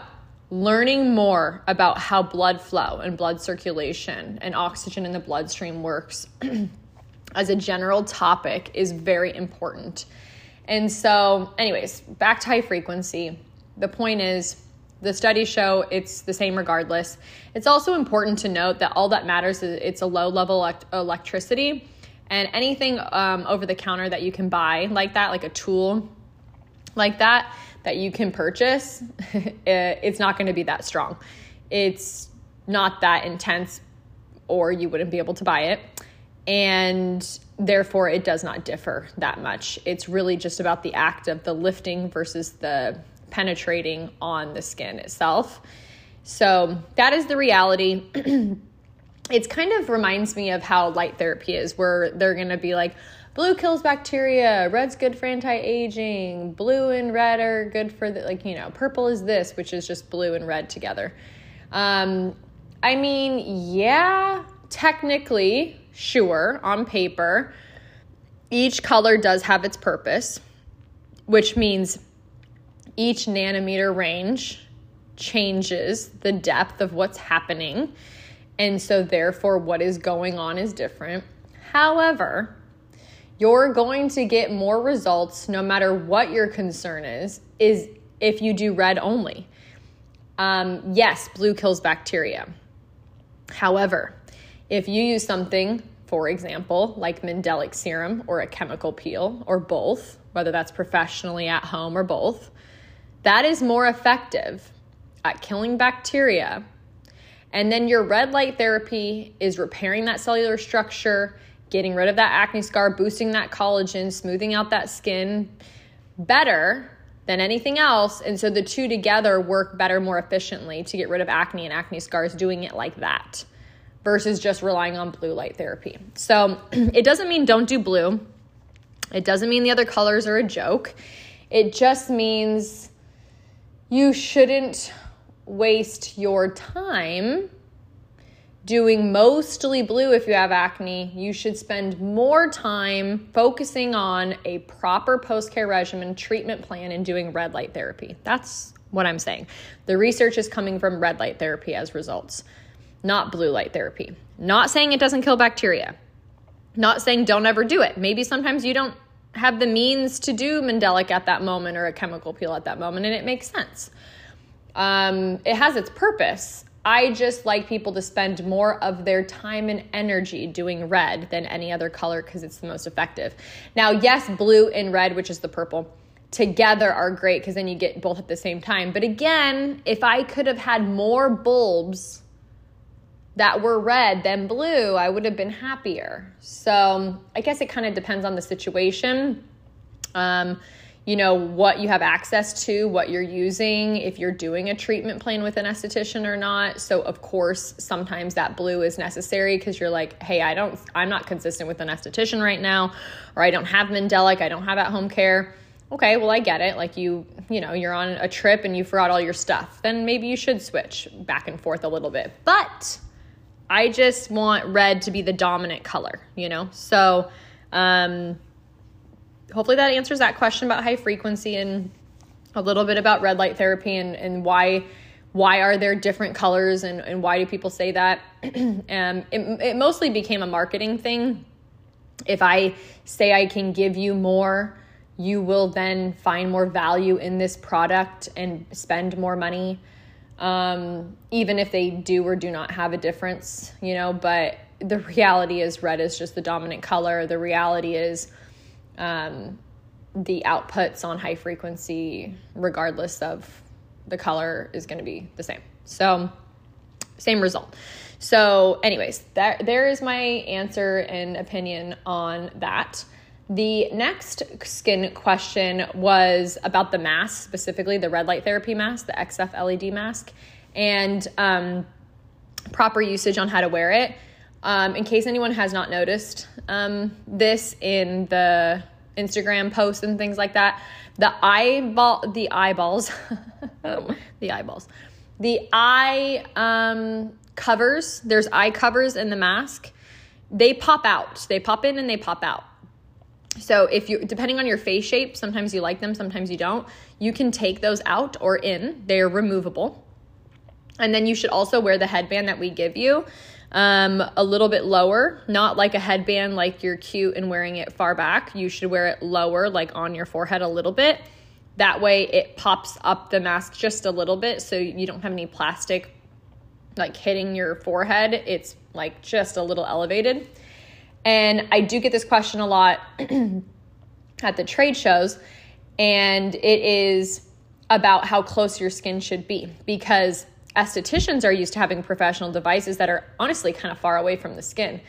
learning more about how blood flow and blood circulation and oxygen in the bloodstream works as a general topic is very important. And so, anyways, back to high frequency. The point is the studies show it's the same regardless. It's also important to note that all that matters is it's a low level elect- electricity and anything um, over the counter that you can buy like that, like a tool like that, that you can purchase, it's not going to be that strong. It's not that intense, or you wouldn't be able to buy it. And therefore, it does not differ that much. It's really just about the act of the lifting versus the penetrating on the skin itself. So that is the reality. it kind of reminds me of how light therapy is, where they're going to be like, blue kills bacteria, red's good for anti aging, blue and red are good for the, like, you know, purple is this, which is just blue and red together. Um, I mean, yeah, technically, sure, on paper, each color does have its purpose, which means each nanometer range changes the depth of what's happening. And so, therefore, what is going on is different. However, you're going to get more results no matter what your concern is, is if you do red only. Um, yes, blue kills bacteria. However, if you use something, for example, like Mandelic serum or a chemical peel or both, whether that's professionally at home or both, that is more effective at killing bacteria. And then your red light therapy is repairing that cellular structure, getting rid of that acne scar, boosting that collagen, smoothing out that skin better than anything else. And so the two together work better, more efficiently to get rid of acne and acne scars, doing it like that versus just relying on blue light therapy. So it doesn't mean don't do blue. It doesn't mean the other colors are a joke. It just means you shouldn't waste your time doing mostly blue if you have acne. You should spend more time focusing on a proper post care regimen treatment plan and doing red light therapy. That's what I'm saying. The research is coming from red light therapy as results, not blue light therapy. Not saying it doesn't kill bacteria. Not saying don't ever do it. Maybe sometimes you don't have the means to do Mandelic at that moment or a chemical peel at that moment, and it makes sense. Um, it has its purpose. I just like people to spend more of their time and energy doing red than any other color because it's the most effective. Now, yes, blue and red, which is the purple, together are great because then you get both at the same time. But again, if I could have had more bulbs that were red than blue, I would have been happier. So I guess it kind of depends on the situation. Um, you know, what you have access to, what you're using, if you're doing a treatment plan with an esthetician or not. So, of course, sometimes that blue is necessary because you're like, hey, I don't, I'm not consistent with an esthetician right now, or I don't have Mandelic, I don't have at home care. Okay, well, I get it. Like you, you know, you're on a trip and you forgot all your stuff. Then maybe you should switch back and forth a little bit. But I just want red to be the dominant color, you know? So, um, hopefully that answers that question about high frequency and a little bit about red light therapy and, and why why are there different colors and, and why do people say that? Um, it, it mostly became a marketing thing. If i say i can give you more you will then find more value in this product and spend more money um, even if they do or do not have a difference you know but the reality is red is just the dominant color the reality is um, the outputs on high frequency, regardless of the color, is going to be the same. So, same result. So, anyways, that there is my answer and opinion on that. The next skin question was about the mask, specifically the red light therapy mask, the XF LED mask, and um, proper usage on how to wear it. Um, in case anyone has not noticed um, this in the Instagram posts and things like that, the eyeball, the eyeballs, the eyeballs, the eye um, covers. There's eye covers in the mask. They pop out. They pop in and they pop out. So if you depending on your face shape, sometimes you like them, sometimes you don't. You can take those out or in. They're removable. And then you should also wear the headband that we give you um, a little bit lower, not like a headband like you're cute and wearing it far back. You should wear it lower, like on your forehead a little bit. That way it pops up the mask just a little bit so you don't have any plastic like hitting your forehead. It's like just a little elevated. And I do get this question a lot at the trade shows, and it is about how close your skin should be because estheticians are used to having professional devices that are honestly kind of far away from the skin.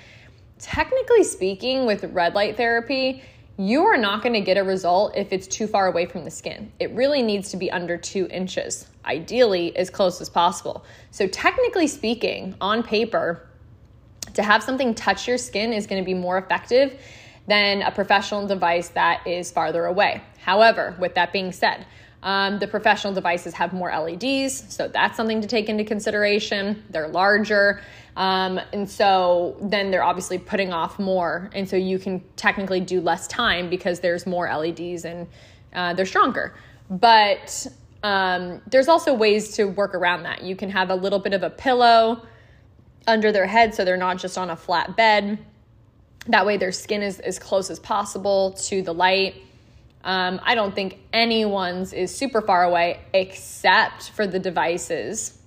Technically speaking, with red light therapy, you are not going to get a result if it's too far away from the skin. It really needs to be under two inches, ideally as close as possible. So, technically speaking, on paper, to have something touch your skin is going to be more effective than a professional device that is farther away. However, with that being said, um, the professional devices have more LEDs, so that's something to take into consideration. They're larger. Um, and so then they're obviously putting off more. And so you can technically do less time because there's more LEDs and uh, they're stronger. But um, there's also ways to work around that. You can have a little bit of a pillow under their head so they're not just on a flat bed. That way their skin is as close as possible to the light. Um, I don't think anyone's is super far away except for the devices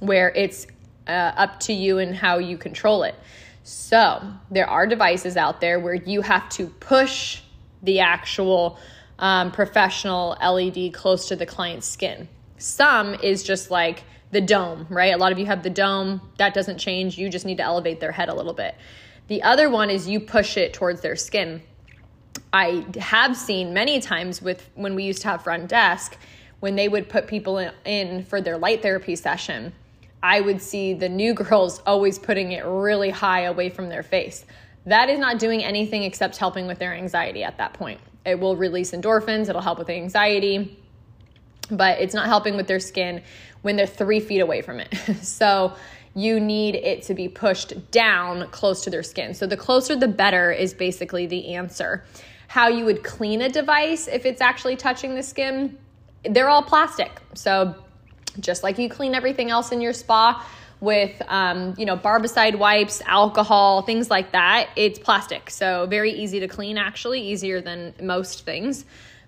where it's uh, up to you and how you control it. So there are devices out there where you have to push the actual um, professional LED close to the client's skin. Some is just like the dome, right? A lot of you have the dome, that doesn't change. You just need to elevate their head a little bit. The other one is you push it towards their skin. I have seen many times with when we used to have front desk, when they would put people in, in for their light therapy session, I would see the new girls always putting it really high away from their face. That is not doing anything except helping with their anxiety at that point. It will release endorphins, it'll help with anxiety, but it's not helping with their skin when they're three feet away from it. so you need it to be pushed down close to their skin. So the closer the better is basically the answer how you would clean a device if it's actually touching the skin. they're all plastic. So just like you clean everything else in your spa with um, you know barbicide wipes alcohol things like that it's plastic so very easy to clean actually easier than most things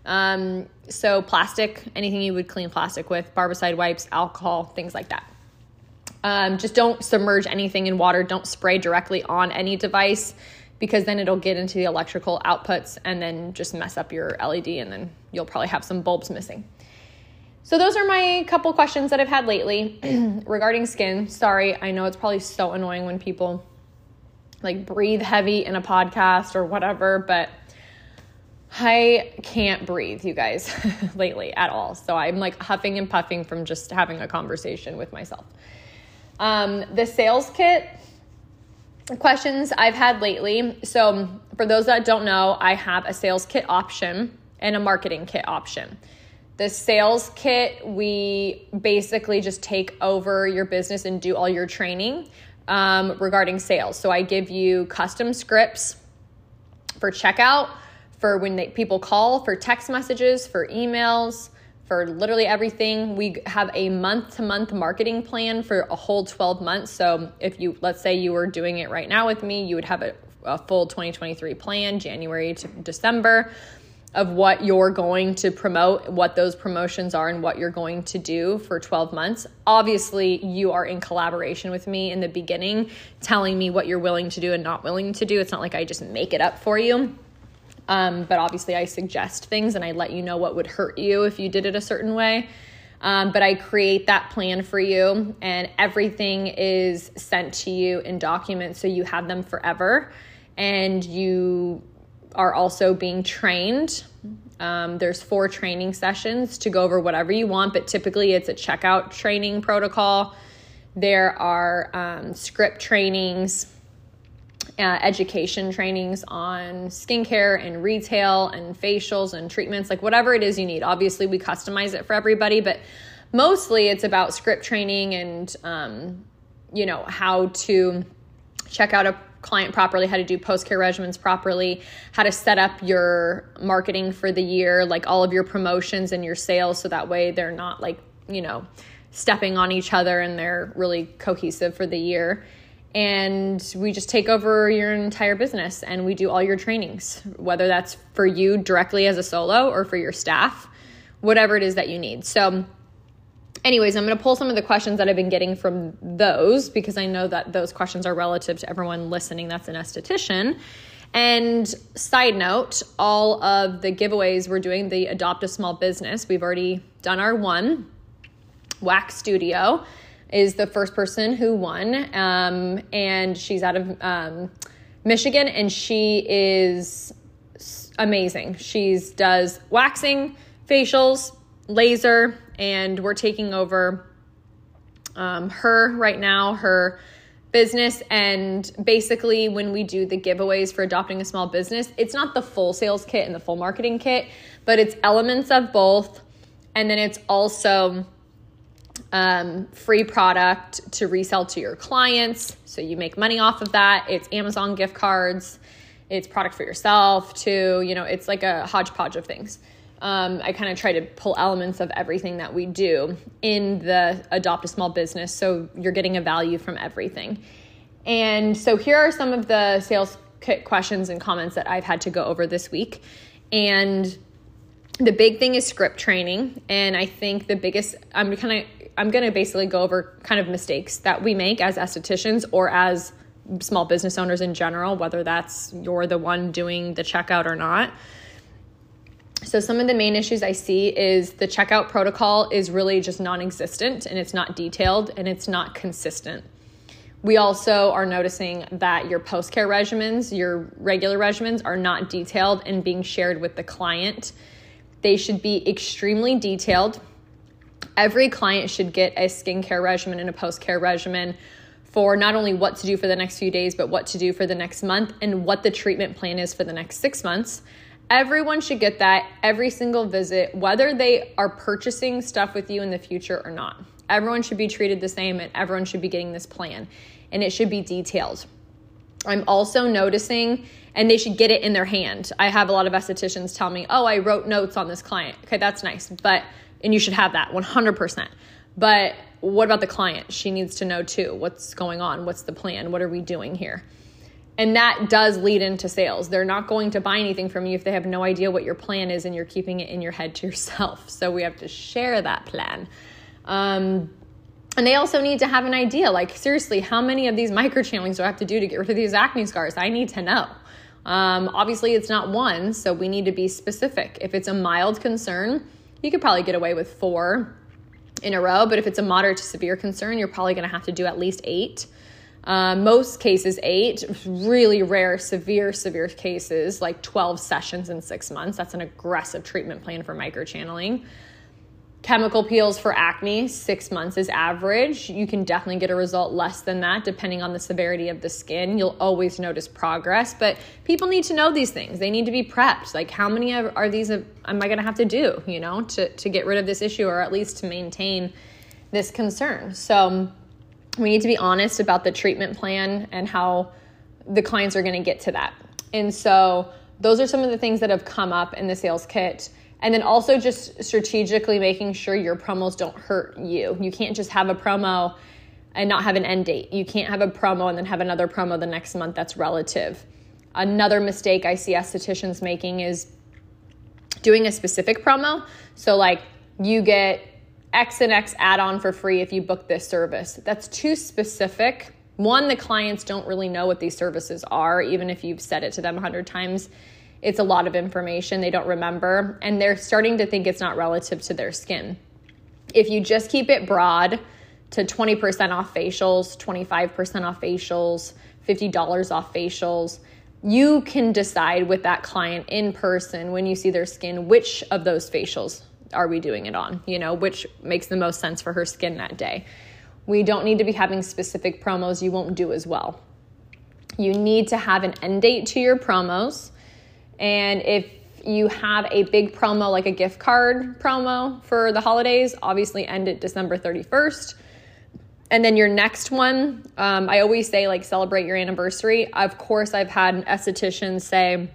um, so plastic anything you would clean plastic with barbicide wipes alcohol things like that. Um, just don't submerge anything in water. Don't spray directly on any device because then it'll get into the electrical outputs and then just mess up your led and then you'll probably have some bulbs missing. So those are my couple questions that I've had lately regarding skin. Sorry, I know it's probably so annoying when people like breathe heavy in a podcast or whatever, but I can't breathe, you guys, lately at all. So I'm like huffing and puffing from just having a conversation with myself. Um, the sales kit questions I've had lately. So, for those that don't know, I have a sales kit option and a marketing kit option. The sales kit, we basically just take over your business and do all your training um, regarding sales. So I give you custom scripts for checkout, for when they, people call, for text messages, for emails, for literally everything. We have a month to month marketing plan for a whole 12 months. So if you, let's say you were doing it right now with me, you would have a, a full 2023 plan, January to December of what you're going to promote, what those promotions are, and what you're going to do for 12 months. Obviously, you are in collaboration with me in the beginning, telling me what you're willing to do and not willing to do. It's not like I just make it up for you. Um, but obviously, I suggest things and I let you know what would hurt you if you did it a certain way. Um, but I create that plan for you, and everything is sent to you in documents so you have them forever. And you are also being trained. Um, there's four training sessions to go over whatever you want, but typically it's a checkout training protocol. There are um, script trainings, uh, education trainings on skincare and retail and facials and treatments, like whatever it is you need. Obviously, we customize it for everybody, but mostly it's about script training and, um, you know, how to check out a client properly, how to do post care regimens properly, how to set up your marketing for the year, like all of your promotions and your sales, so that way they're not like, you know, stepping on each other and they're really cohesive for the year. And we just take over your entire business and we do all your trainings, whether that's for you directly as a solo or for your staff, whatever it is that you need. So, anyways, I'm going to pull some of the questions that I've been getting from those because I know that those questions are relative to everyone listening that's an esthetician. And side note, all of the giveaways we're doing, the Adopt a Small Business, we've already done our one. Wax Studio is the first person who won, um, and she's out of um, Michigan, and she is amazing. She's does waxing, facials, laser, and we're taking over um, her right now, her business. And basically, when we do the giveaways for adopting a small business, it's not the full sales kit and the full marketing kit, but it's elements of both. And then it's also um, free product to resell to your clients. So you make money off of that. It's Amazon gift cards, it's product for yourself, too. You know, it's like a hodgepodge of things um, I kind of try to pull elements of everything that we do in the adopt a small business. So you're getting a value from everything. And so here are some of the sales kit questions and comments that I've had to go over this week. And the big thing is script training. And I think the biggest, I'm kind of, I'm going to basically go over kind of mistakes that we make as estheticians or as small business owners in general, whether that's you're the one doing the checkout or not. So, some of the main issues I see is the checkout protocol is really just non existent and it's not detailed and it's not consistent. We also are noticing that your post care regimens, your regular regimens, are not detailed and being shared with the client. They should be extremely detailed. Every client should get a skincare regimen and a post care regimen for not only what to do for the next few days, but what to do for the next month and what the treatment plan is for the next six months Everyone should get that every single visit, whether they are purchasing stuff with you in the future or not. Everyone should be treated the same and everyone should be getting this plan and it should be detailed. I'm also noticing, and they should get it in their hand. I have a lot of estheticians tell me, oh, I wrote notes on this client. Okay, that's nice. But And you should have that 100%. But what about the client? She needs to know too what's going on, what's the plan, what are we doing here? And that does lead into sales. They're not going to buy anything from you if they have no idea what your plan is and you're keeping it in your head to yourself. So we have to share that plan. Um, and they also need to have an idea like, seriously, how many of these microchannelings do I have to do to get rid of these acne scars? I need to know. Um, obviously, it's not one, so we need to be specific. If it's a mild concern, you could probably get away with four in a row, but if it's a moderate to severe concern, you're probably to have to do at least eight. Uh, most cases, eight. Really rare, severe, severe cases, like 12 sessions in six months. That's an aggressive treatment plan for microchanneling. Chemical peels for acne, six months is average. You can definitely get a result less than that depending on the severity of the skin. You'll always notice progress, but people need to know these things. They need to be prepped. Like, how many are these am I going to have to do, you know, to, to get rid of this issue or at least to maintain this concern? So, we need to be honest about the treatment plan and how the clients are going to get to that. And so, those are some of the things that have come up in the sales kit and then also just strategically making sure your promos don't hurt you. You can't just have a promo and not have an end date. You can't have a promo and then have another promo the next month. That's relative. Another mistake I see estheticians making is doing a specific promo. So, like, you get X and X add on for free if you book this service. That's too specific. One, the clients don't really know what these services are, even if you've said it to them a hundred times it's a lot of information they don't remember, and they're starting to think it's not relative to their skin. If you just keep it broad to 20% off facials, 25% off facials, $50 off facials, you can decide with that client in person when you see their skin which of those facials are we doing it on, you know, which makes the most sense for her skin that day. We don't need to be having specific promos you won't do as well. You need to have an end date to your promos. And if you have a big promo like a gift card promo for the holidays, obviously end it December 31st. And then your next one, um, I always say like celebrate your anniversary. Of course, I've had estheticians say,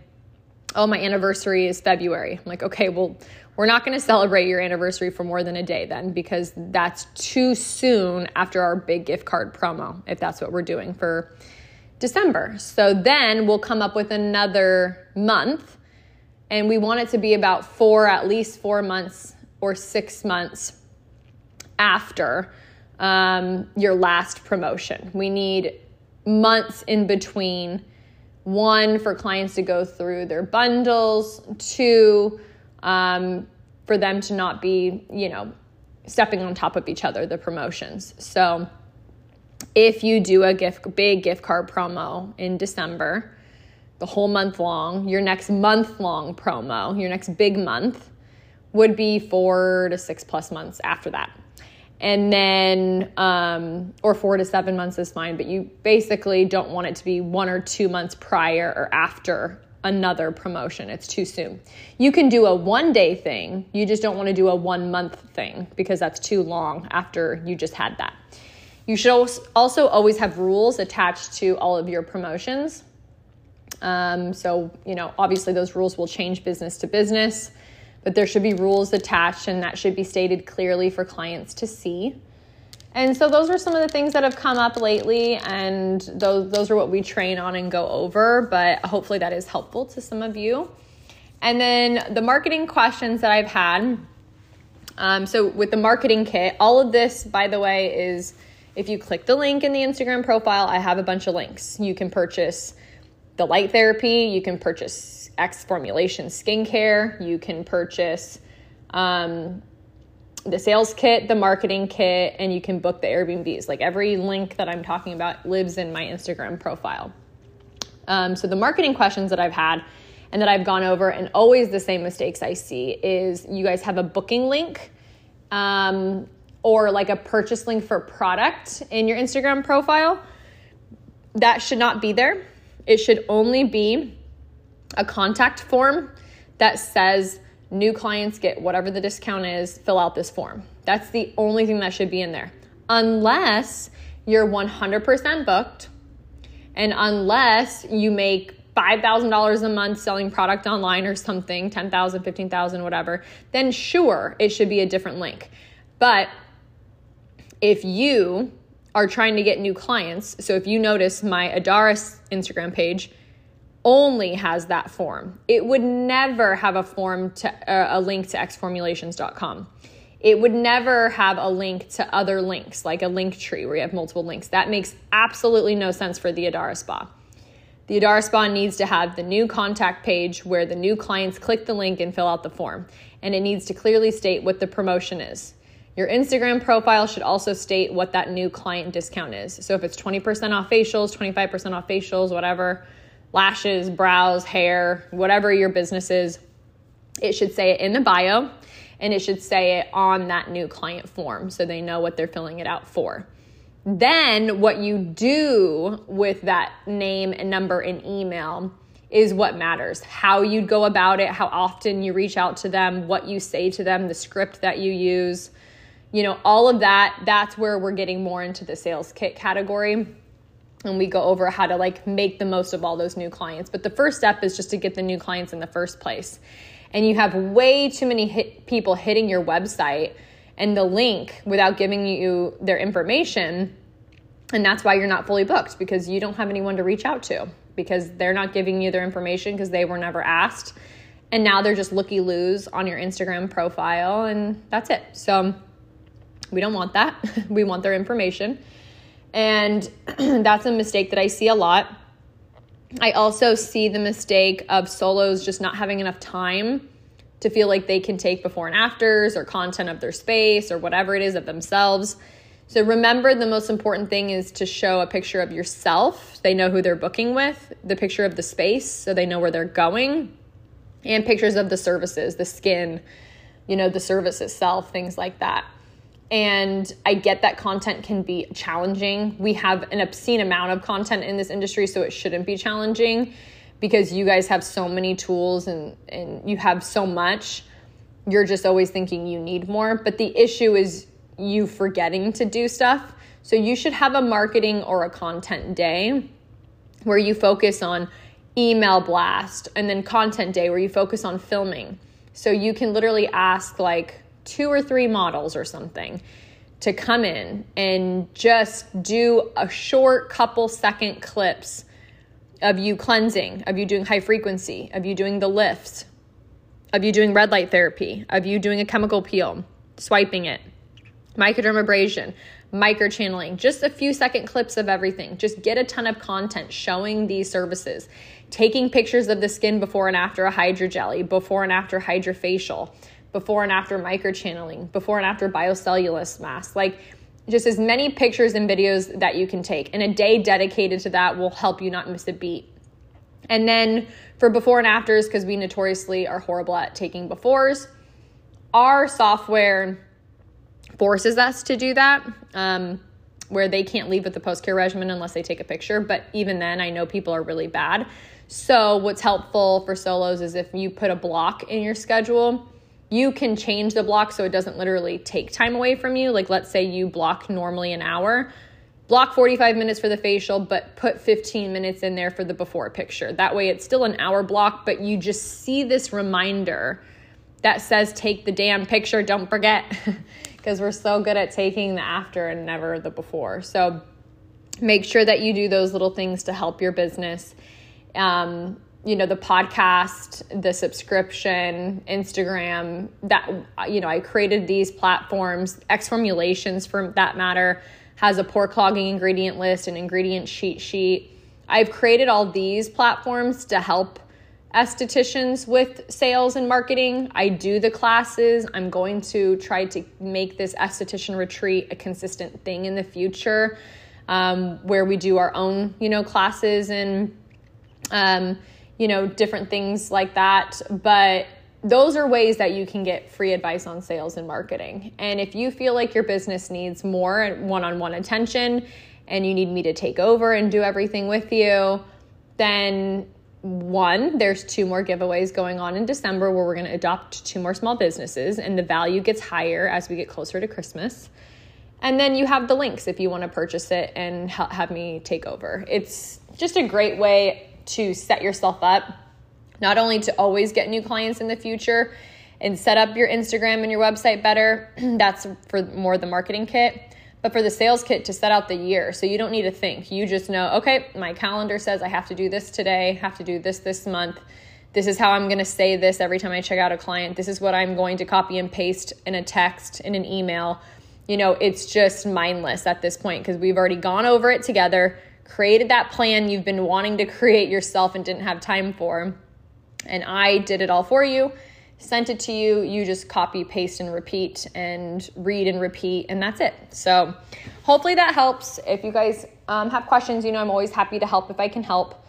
oh, my anniversary is February. I'm like, okay, well, we're not going to celebrate your anniversary for more than a day then because that's too soon after our big gift card promo, if that's what we're doing for December. So then we'll come up with another month and we want it to be about four, at least four months or six months after um, your last promotion. We need months in between one for clients to go through their bundles, two um, for them to not be, you know, stepping on top of each other, the promotions. So, if you do a gift big gift card promo in December, the whole month long, your next month long promo, your next big month would be 4 to 6 plus months after that. And then um, or 4 to 7 months is fine, but you basically don't want it to be 1 or 2 months prior or after another promotion. It's too soon. You can do a one day thing, you just don't want to do a one month thing because that's too long after you just had that. You should also always have rules attached to all of your promotions. Um, so, you know, obviously those rules will change business to business, but there should be rules attached and that should be stated clearly for clients to see. And so those are some of the things that have come up lately, and those those are what we train on and go over. But hopefully that is helpful to some of you. And then the marketing questions that I've had. Um, so with the marketing kit, all of this, by the way, is if you click the link in the Instagram profile, I have a bunch of links. You can purchase the light therapy, you can purchase X formulation skincare, you can purchase um, the sales kit, the marketing kit, and you can book the Airbnbs. Like every link that I'm talking about lives in my Instagram profile. Um, so the marketing questions that I've had and that I've gone over, and always the same mistakes I see is you guys have a booking link. Um, or like a purchase link for product in your Instagram profile, that should not be there. It should only be a contact form that says new clients get whatever the discount is, fill out this form. That's the only thing that should be in there. Unless you're 100% booked and unless you make $5,000 a month selling product online or something, 10,000, 15,000, whatever, then sure, it should be a different link. But if you are trying to get new clients, so if you notice my Adara's Instagram page only has that form, it would never have a form to uh, a link to xformulations.com. It would never have a link to other links, like a link tree where you have multiple links. That makes absolutely no sense for the Adara Spa. The Adara Spa needs to have the new contact page where the new clients click the link and fill out the form. And it needs to clearly state what the promotion is. Your Instagram profile should also state what that new client discount is. So if it's 20% off facials, 25% off facials, whatever, lashes, brows, hair, whatever your business is, it should say it in the bio and it should say it on that new client form so they know what they're filling it out for. Then, what you do with that name and number and email is what matters. How you go about it, how often you reach out to them, what you say to them, the script that you use, you know, all of that. That's where we're getting more into the sales kit category. And we go over how to like make the most of all those new clients. But the first step is just to get the new clients in the first place. And you have way too many hit people hitting your website and the link without giving you their information. And that's why you're not fully booked because you don't have anyone to reach out to because they're not giving you their information because they were never asked. And now they're just looky loos on your Instagram profile, and that's it. So we don't want that. we want their information. And that's a mistake that I see a lot. I also see the mistake of solos just not having enough time to feel like they can take before and afters or content of their space or whatever it is of themselves. So remember, the most important thing is to show a picture of yourself. They know who they're booking with, the picture of the space, so they know where they're going, and pictures of the services, the skin, you know, the service itself, things like that. And I get that content can be challenging. We have an obscene amount of content in this industry, so it shouldn't be challenging because you guys have so many tools and, and you have so much. You're just always thinking you need more. But the issue is you forgetting to do stuff. So you should have a marketing or a content day where you focus on email blast and then content day where you focus on filming. So you can literally ask like two or three models or something to come in and just do a short couple second clips of you cleansing, of you doing high frequency, of you doing the lifts, of you doing red light therapy, of you doing a chemical peel, swiping it, microdermabrasion, microchanneling, just a few second clips of everything. Just get a ton of content showing these services, taking pictures of the skin before and after a hydrogel, before and after hydrofacial, before and after microchanneling, before and after biocellulose mask. Like just as many pictures and videos that you can take. And a day dedicated to that will help you not miss a beat. And then for before and afters, because we notoriously are horrible at taking befores, our software forces us to do that. Um, where they can't leave with the post care regimen unless they take a picture. But even then, I know people are really bad. So, what's helpful for solos is if you put a block in your schedule you can change the block so it doesn't literally take time away from you. Like, let's say you block normally an hour, block 45 minutes for the facial, but put 15 minutes in there for the before picture. That way, it's still an hour block, but you just see this reminder that says, take the damn picture, don't forget, because we're so good at taking the after and never the before. So, make sure that you do those little things to help your business. Um, you know the podcast the subscription instagram that you know i created these platforms x formulations for that matter has a pore clogging ingredient list and ingredient sheet sheet. I've created all these platforms to help estheticians with sales and marketing. I do the classes. I'm going to try to make this esthetician retreat a consistent thing in the future um, where we do our own you know classes and um, you know, different things like that. But those are ways that you can get free advice on sales and marketing. And if you feel like your business needs more one on one attention and you need me to take over and do everything with you, then one, there's two more giveaways going on in December where we're going to adopt two more small businesses and the value gets higher as we get closer to Christmas. And then you have the links if you want to purchase it and have me take over. It's just a great way to set yourself up not only to always get new clients in the future and set up your Instagram and your website better, that's for more the marketing kit, but for the sales kit to set out the year. So you don't need to think. You just know, okay, my calendar says I have to do this today, have to do this this month. This is how I'm going to say this every time I check out a client. This is what I'm going to copy and paste in a text, in an email. You know, it's just mindless at this point because we've already gone over it together, created that plan you've been wanting to create yourself and didn't have time for and I did it all for you, sent it to you. You just copy, paste, and repeat, and read and repeat, and that's it. So, hopefully that helps. If you guys um, have questions, you know I'm always happy to help if I can help.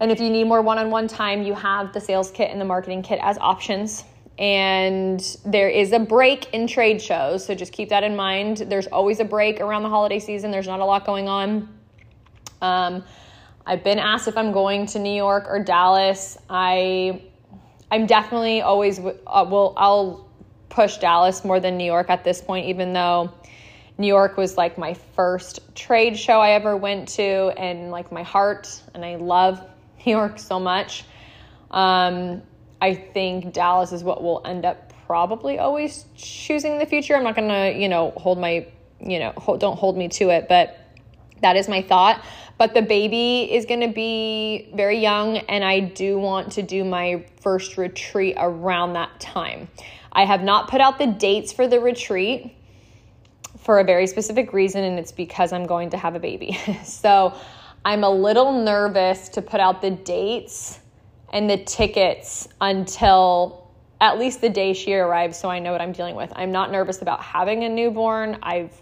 And if you need more one on one time, you have the sales kit and the marketing kit as options. And there is a break in trade shows, so just keep that in mind. There's always a break around the holiday season, there's not a lot going on. Um, I've been asked if I'm going to New York or Dallas. I I'm definitely always uh, will I'll push Dallas more than New York at this point even though New York was like my first trade show I ever went to and like my heart and I love New York so much. Um, I think Dallas is what will end up probably always choosing in the future. I'm not going to, you know, hold my, you know, hold, don't hold me to it, but that is my thought. But the baby is going to be very young, and I do want to do my first retreat around that time. I have not put out the dates for the retreat for a very specific reason, and it's because I'm going to have a baby. so I'm a little nervous to put out the dates and the tickets until at least the day she arrives so I know what I'm dealing with. I'm not nervous about having a newborn. I've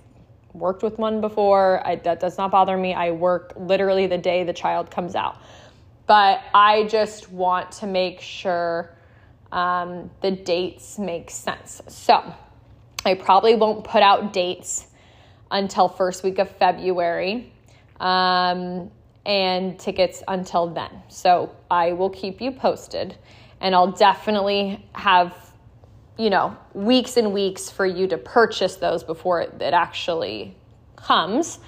worked with one before. I, that does not bother me. I work literally the day the child comes out. But I just want to make sure um, the dates make sense. So I probably won't put out dates until first week of February um, and tickets until then. So I will keep you posted and I'll definitely have you know, weeks and weeks for you to purchase those before it, it actually comes.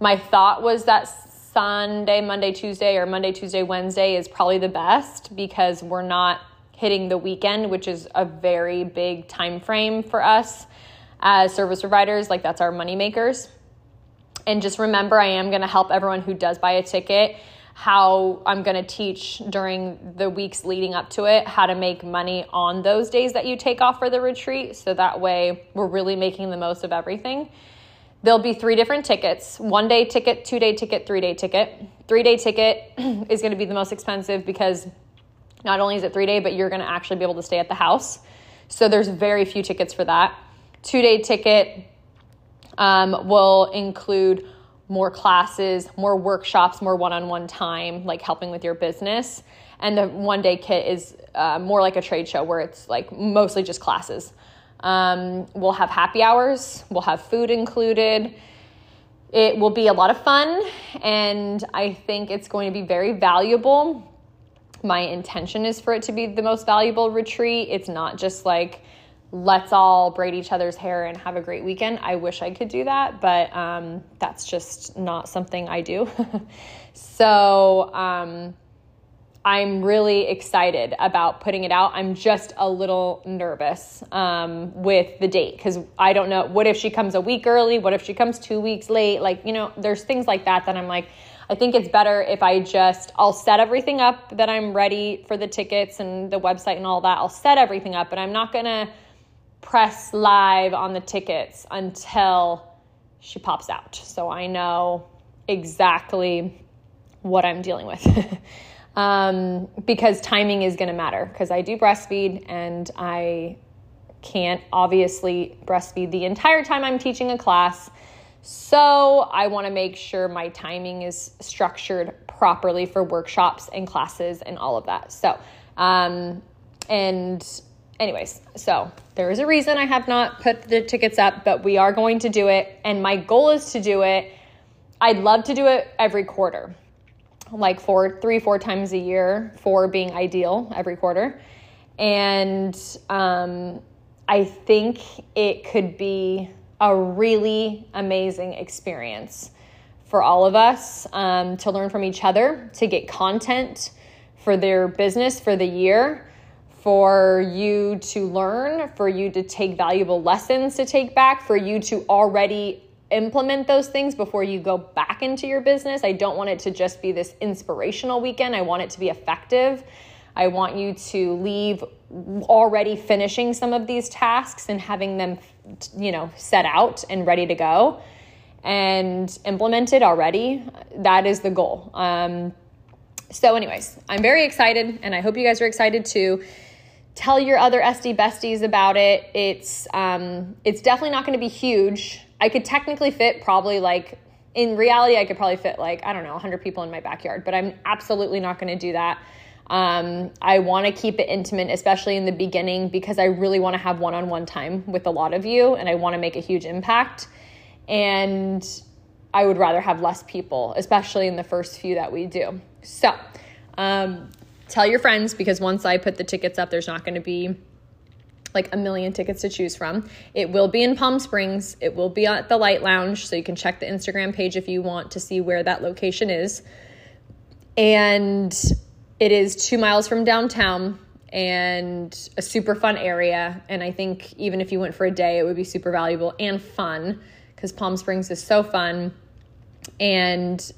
My thought was that Sunday, Monday, Tuesday, or Monday, Tuesday, Wednesday is probably the best because we're not hitting the weekend, which is a very big time frame for us as service providers. Like that's our money makers. And just remember, I am going to help everyone who does buy a ticket how I'm going to teach during the weeks leading up to it how to make money on those days that you take off for the retreat. So that way we're really making the most of everything. There'll be three different tickets one day ticket, two day ticket, three day ticket. Three day ticket is going to be the most expensive because not only is it three day, but you're going to actually be able to stay at the house. So there's very few tickets for that. Two day ticket um, will include more classes, more workshops, more one on one time, like helping with your business. And the one day kit is uh, more like a trade show where it's like mostly just classes. Um, we'll have happy hours, we'll have food included. It will be a lot of fun, and I think it's going to be very valuable. My intention is for it to be the most valuable retreat. It's not just like, let's all braid each other's hair and have a great weekend. I wish I could do that, but um, that's just not something I do. so um, I'm really excited about putting it out. I'm just a little nervous um, with the date because I don't know. What if she comes a week early? What if she comes two weeks late? Like, you know, there's things like that that I'm like, I think it's better if I just I'll set everything up that I'm ready for the tickets and the website and all that. I'll set everything up, but I'm not gonna press live on the tickets until she pops out. So I know exactly what I'm dealing with. um, because timing is going to matter because I do breastfeed and I can't obviously breastfeed the entire time I'm teaching a class. So I want to make sure my timing is structured properly for workshops and classes and all of that. So, um, and anyways, so there is a reason I have not put the tickets up, but we are going to do it. And my goal is to do it. I'd love to do it every quarter, like four, three, four times a year, four being ideal every quarter. And um, I think it could be a really amazing experience for all of us um, to learn from each other, to get content for their business for the year, for you to learn, for you to take valuable lessons to take back, for you to already implement those things before you go back into your business. I don't want it to just be this inspirational weekend. I want it to be effective. I want you to leave already finishing some of these tasks and having them, you know, set out and ready to go and implemented already. That is the goal. Um, so, anyways, I'm very excited, and I hope you guys are excited too. Tell your other SD besties about it. It's um, it's definitely not going to be huge. I could technically fit probably like in reality, I could probably fit like I don't know 100 people in my backyard, but I'm absolutely not going to do that. Um, I want to keep it intimate, especially in the beginning, because I really want to have one on one time with a lot of you and I want to make a huge impact. And I would rather have less people, especially in the first few that we do. So, um, tell your friends because once I put the tickets up, there's not going to be like a million tickets to choose from. It will be in Palm Springs. It will be at the Light Lounge, so you can check the Instagram page if you want to see where that location is. And it is two miles from downtown and a super fun area. And I think even if you went for a day, it would be super valuable and fun because Palm Springs is so fun. And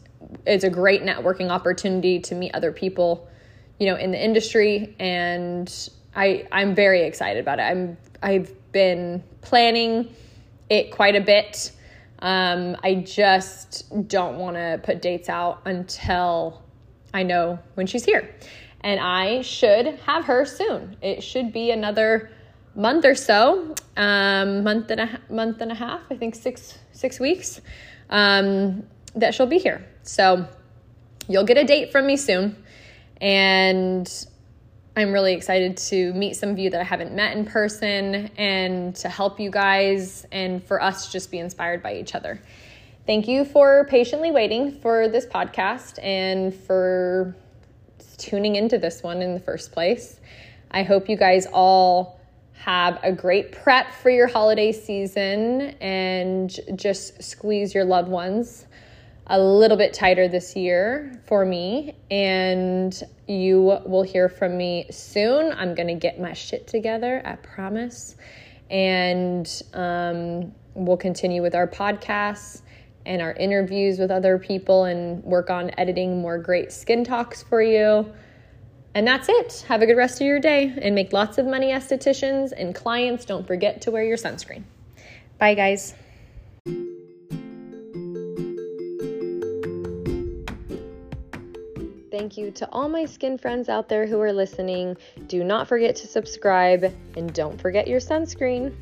it's a great networking opportunity to meet other people, you know, in the industry. And I, I'm very excited about it. I'm, I've been planning it quite a bit. Um, I just don't want to put dates out until I know when she's here. And I should have her soon. It should be another month or so, um, month and a month and a half. I think six six weeks um, that she'll be here. So you'll get a date from me soon, and I'm really excited to meet some of you that I haven't met in person and to help you guys and for us just be inspired by each other. Thank you for patiently waiting for this podcast and for tuning into this one in the first place. I hope you guys all have a great prep for your holiday season and just squeeze your loved ones a little bit tighter this year for me. And you will hear from me soon. I'm to get my shit together, I promise. And um, we'll continue with our podcasts and our interviews with other people and work on editing more great skin talks for you. And that's it. Have a good rest of your day and make lots of money, estheticians and clients. Don't forget to wear your sunscreen. Bye, guys. Thank you to all my skin friends out there who are listening. Do not forget to subscribe and don't forget your sunscreen.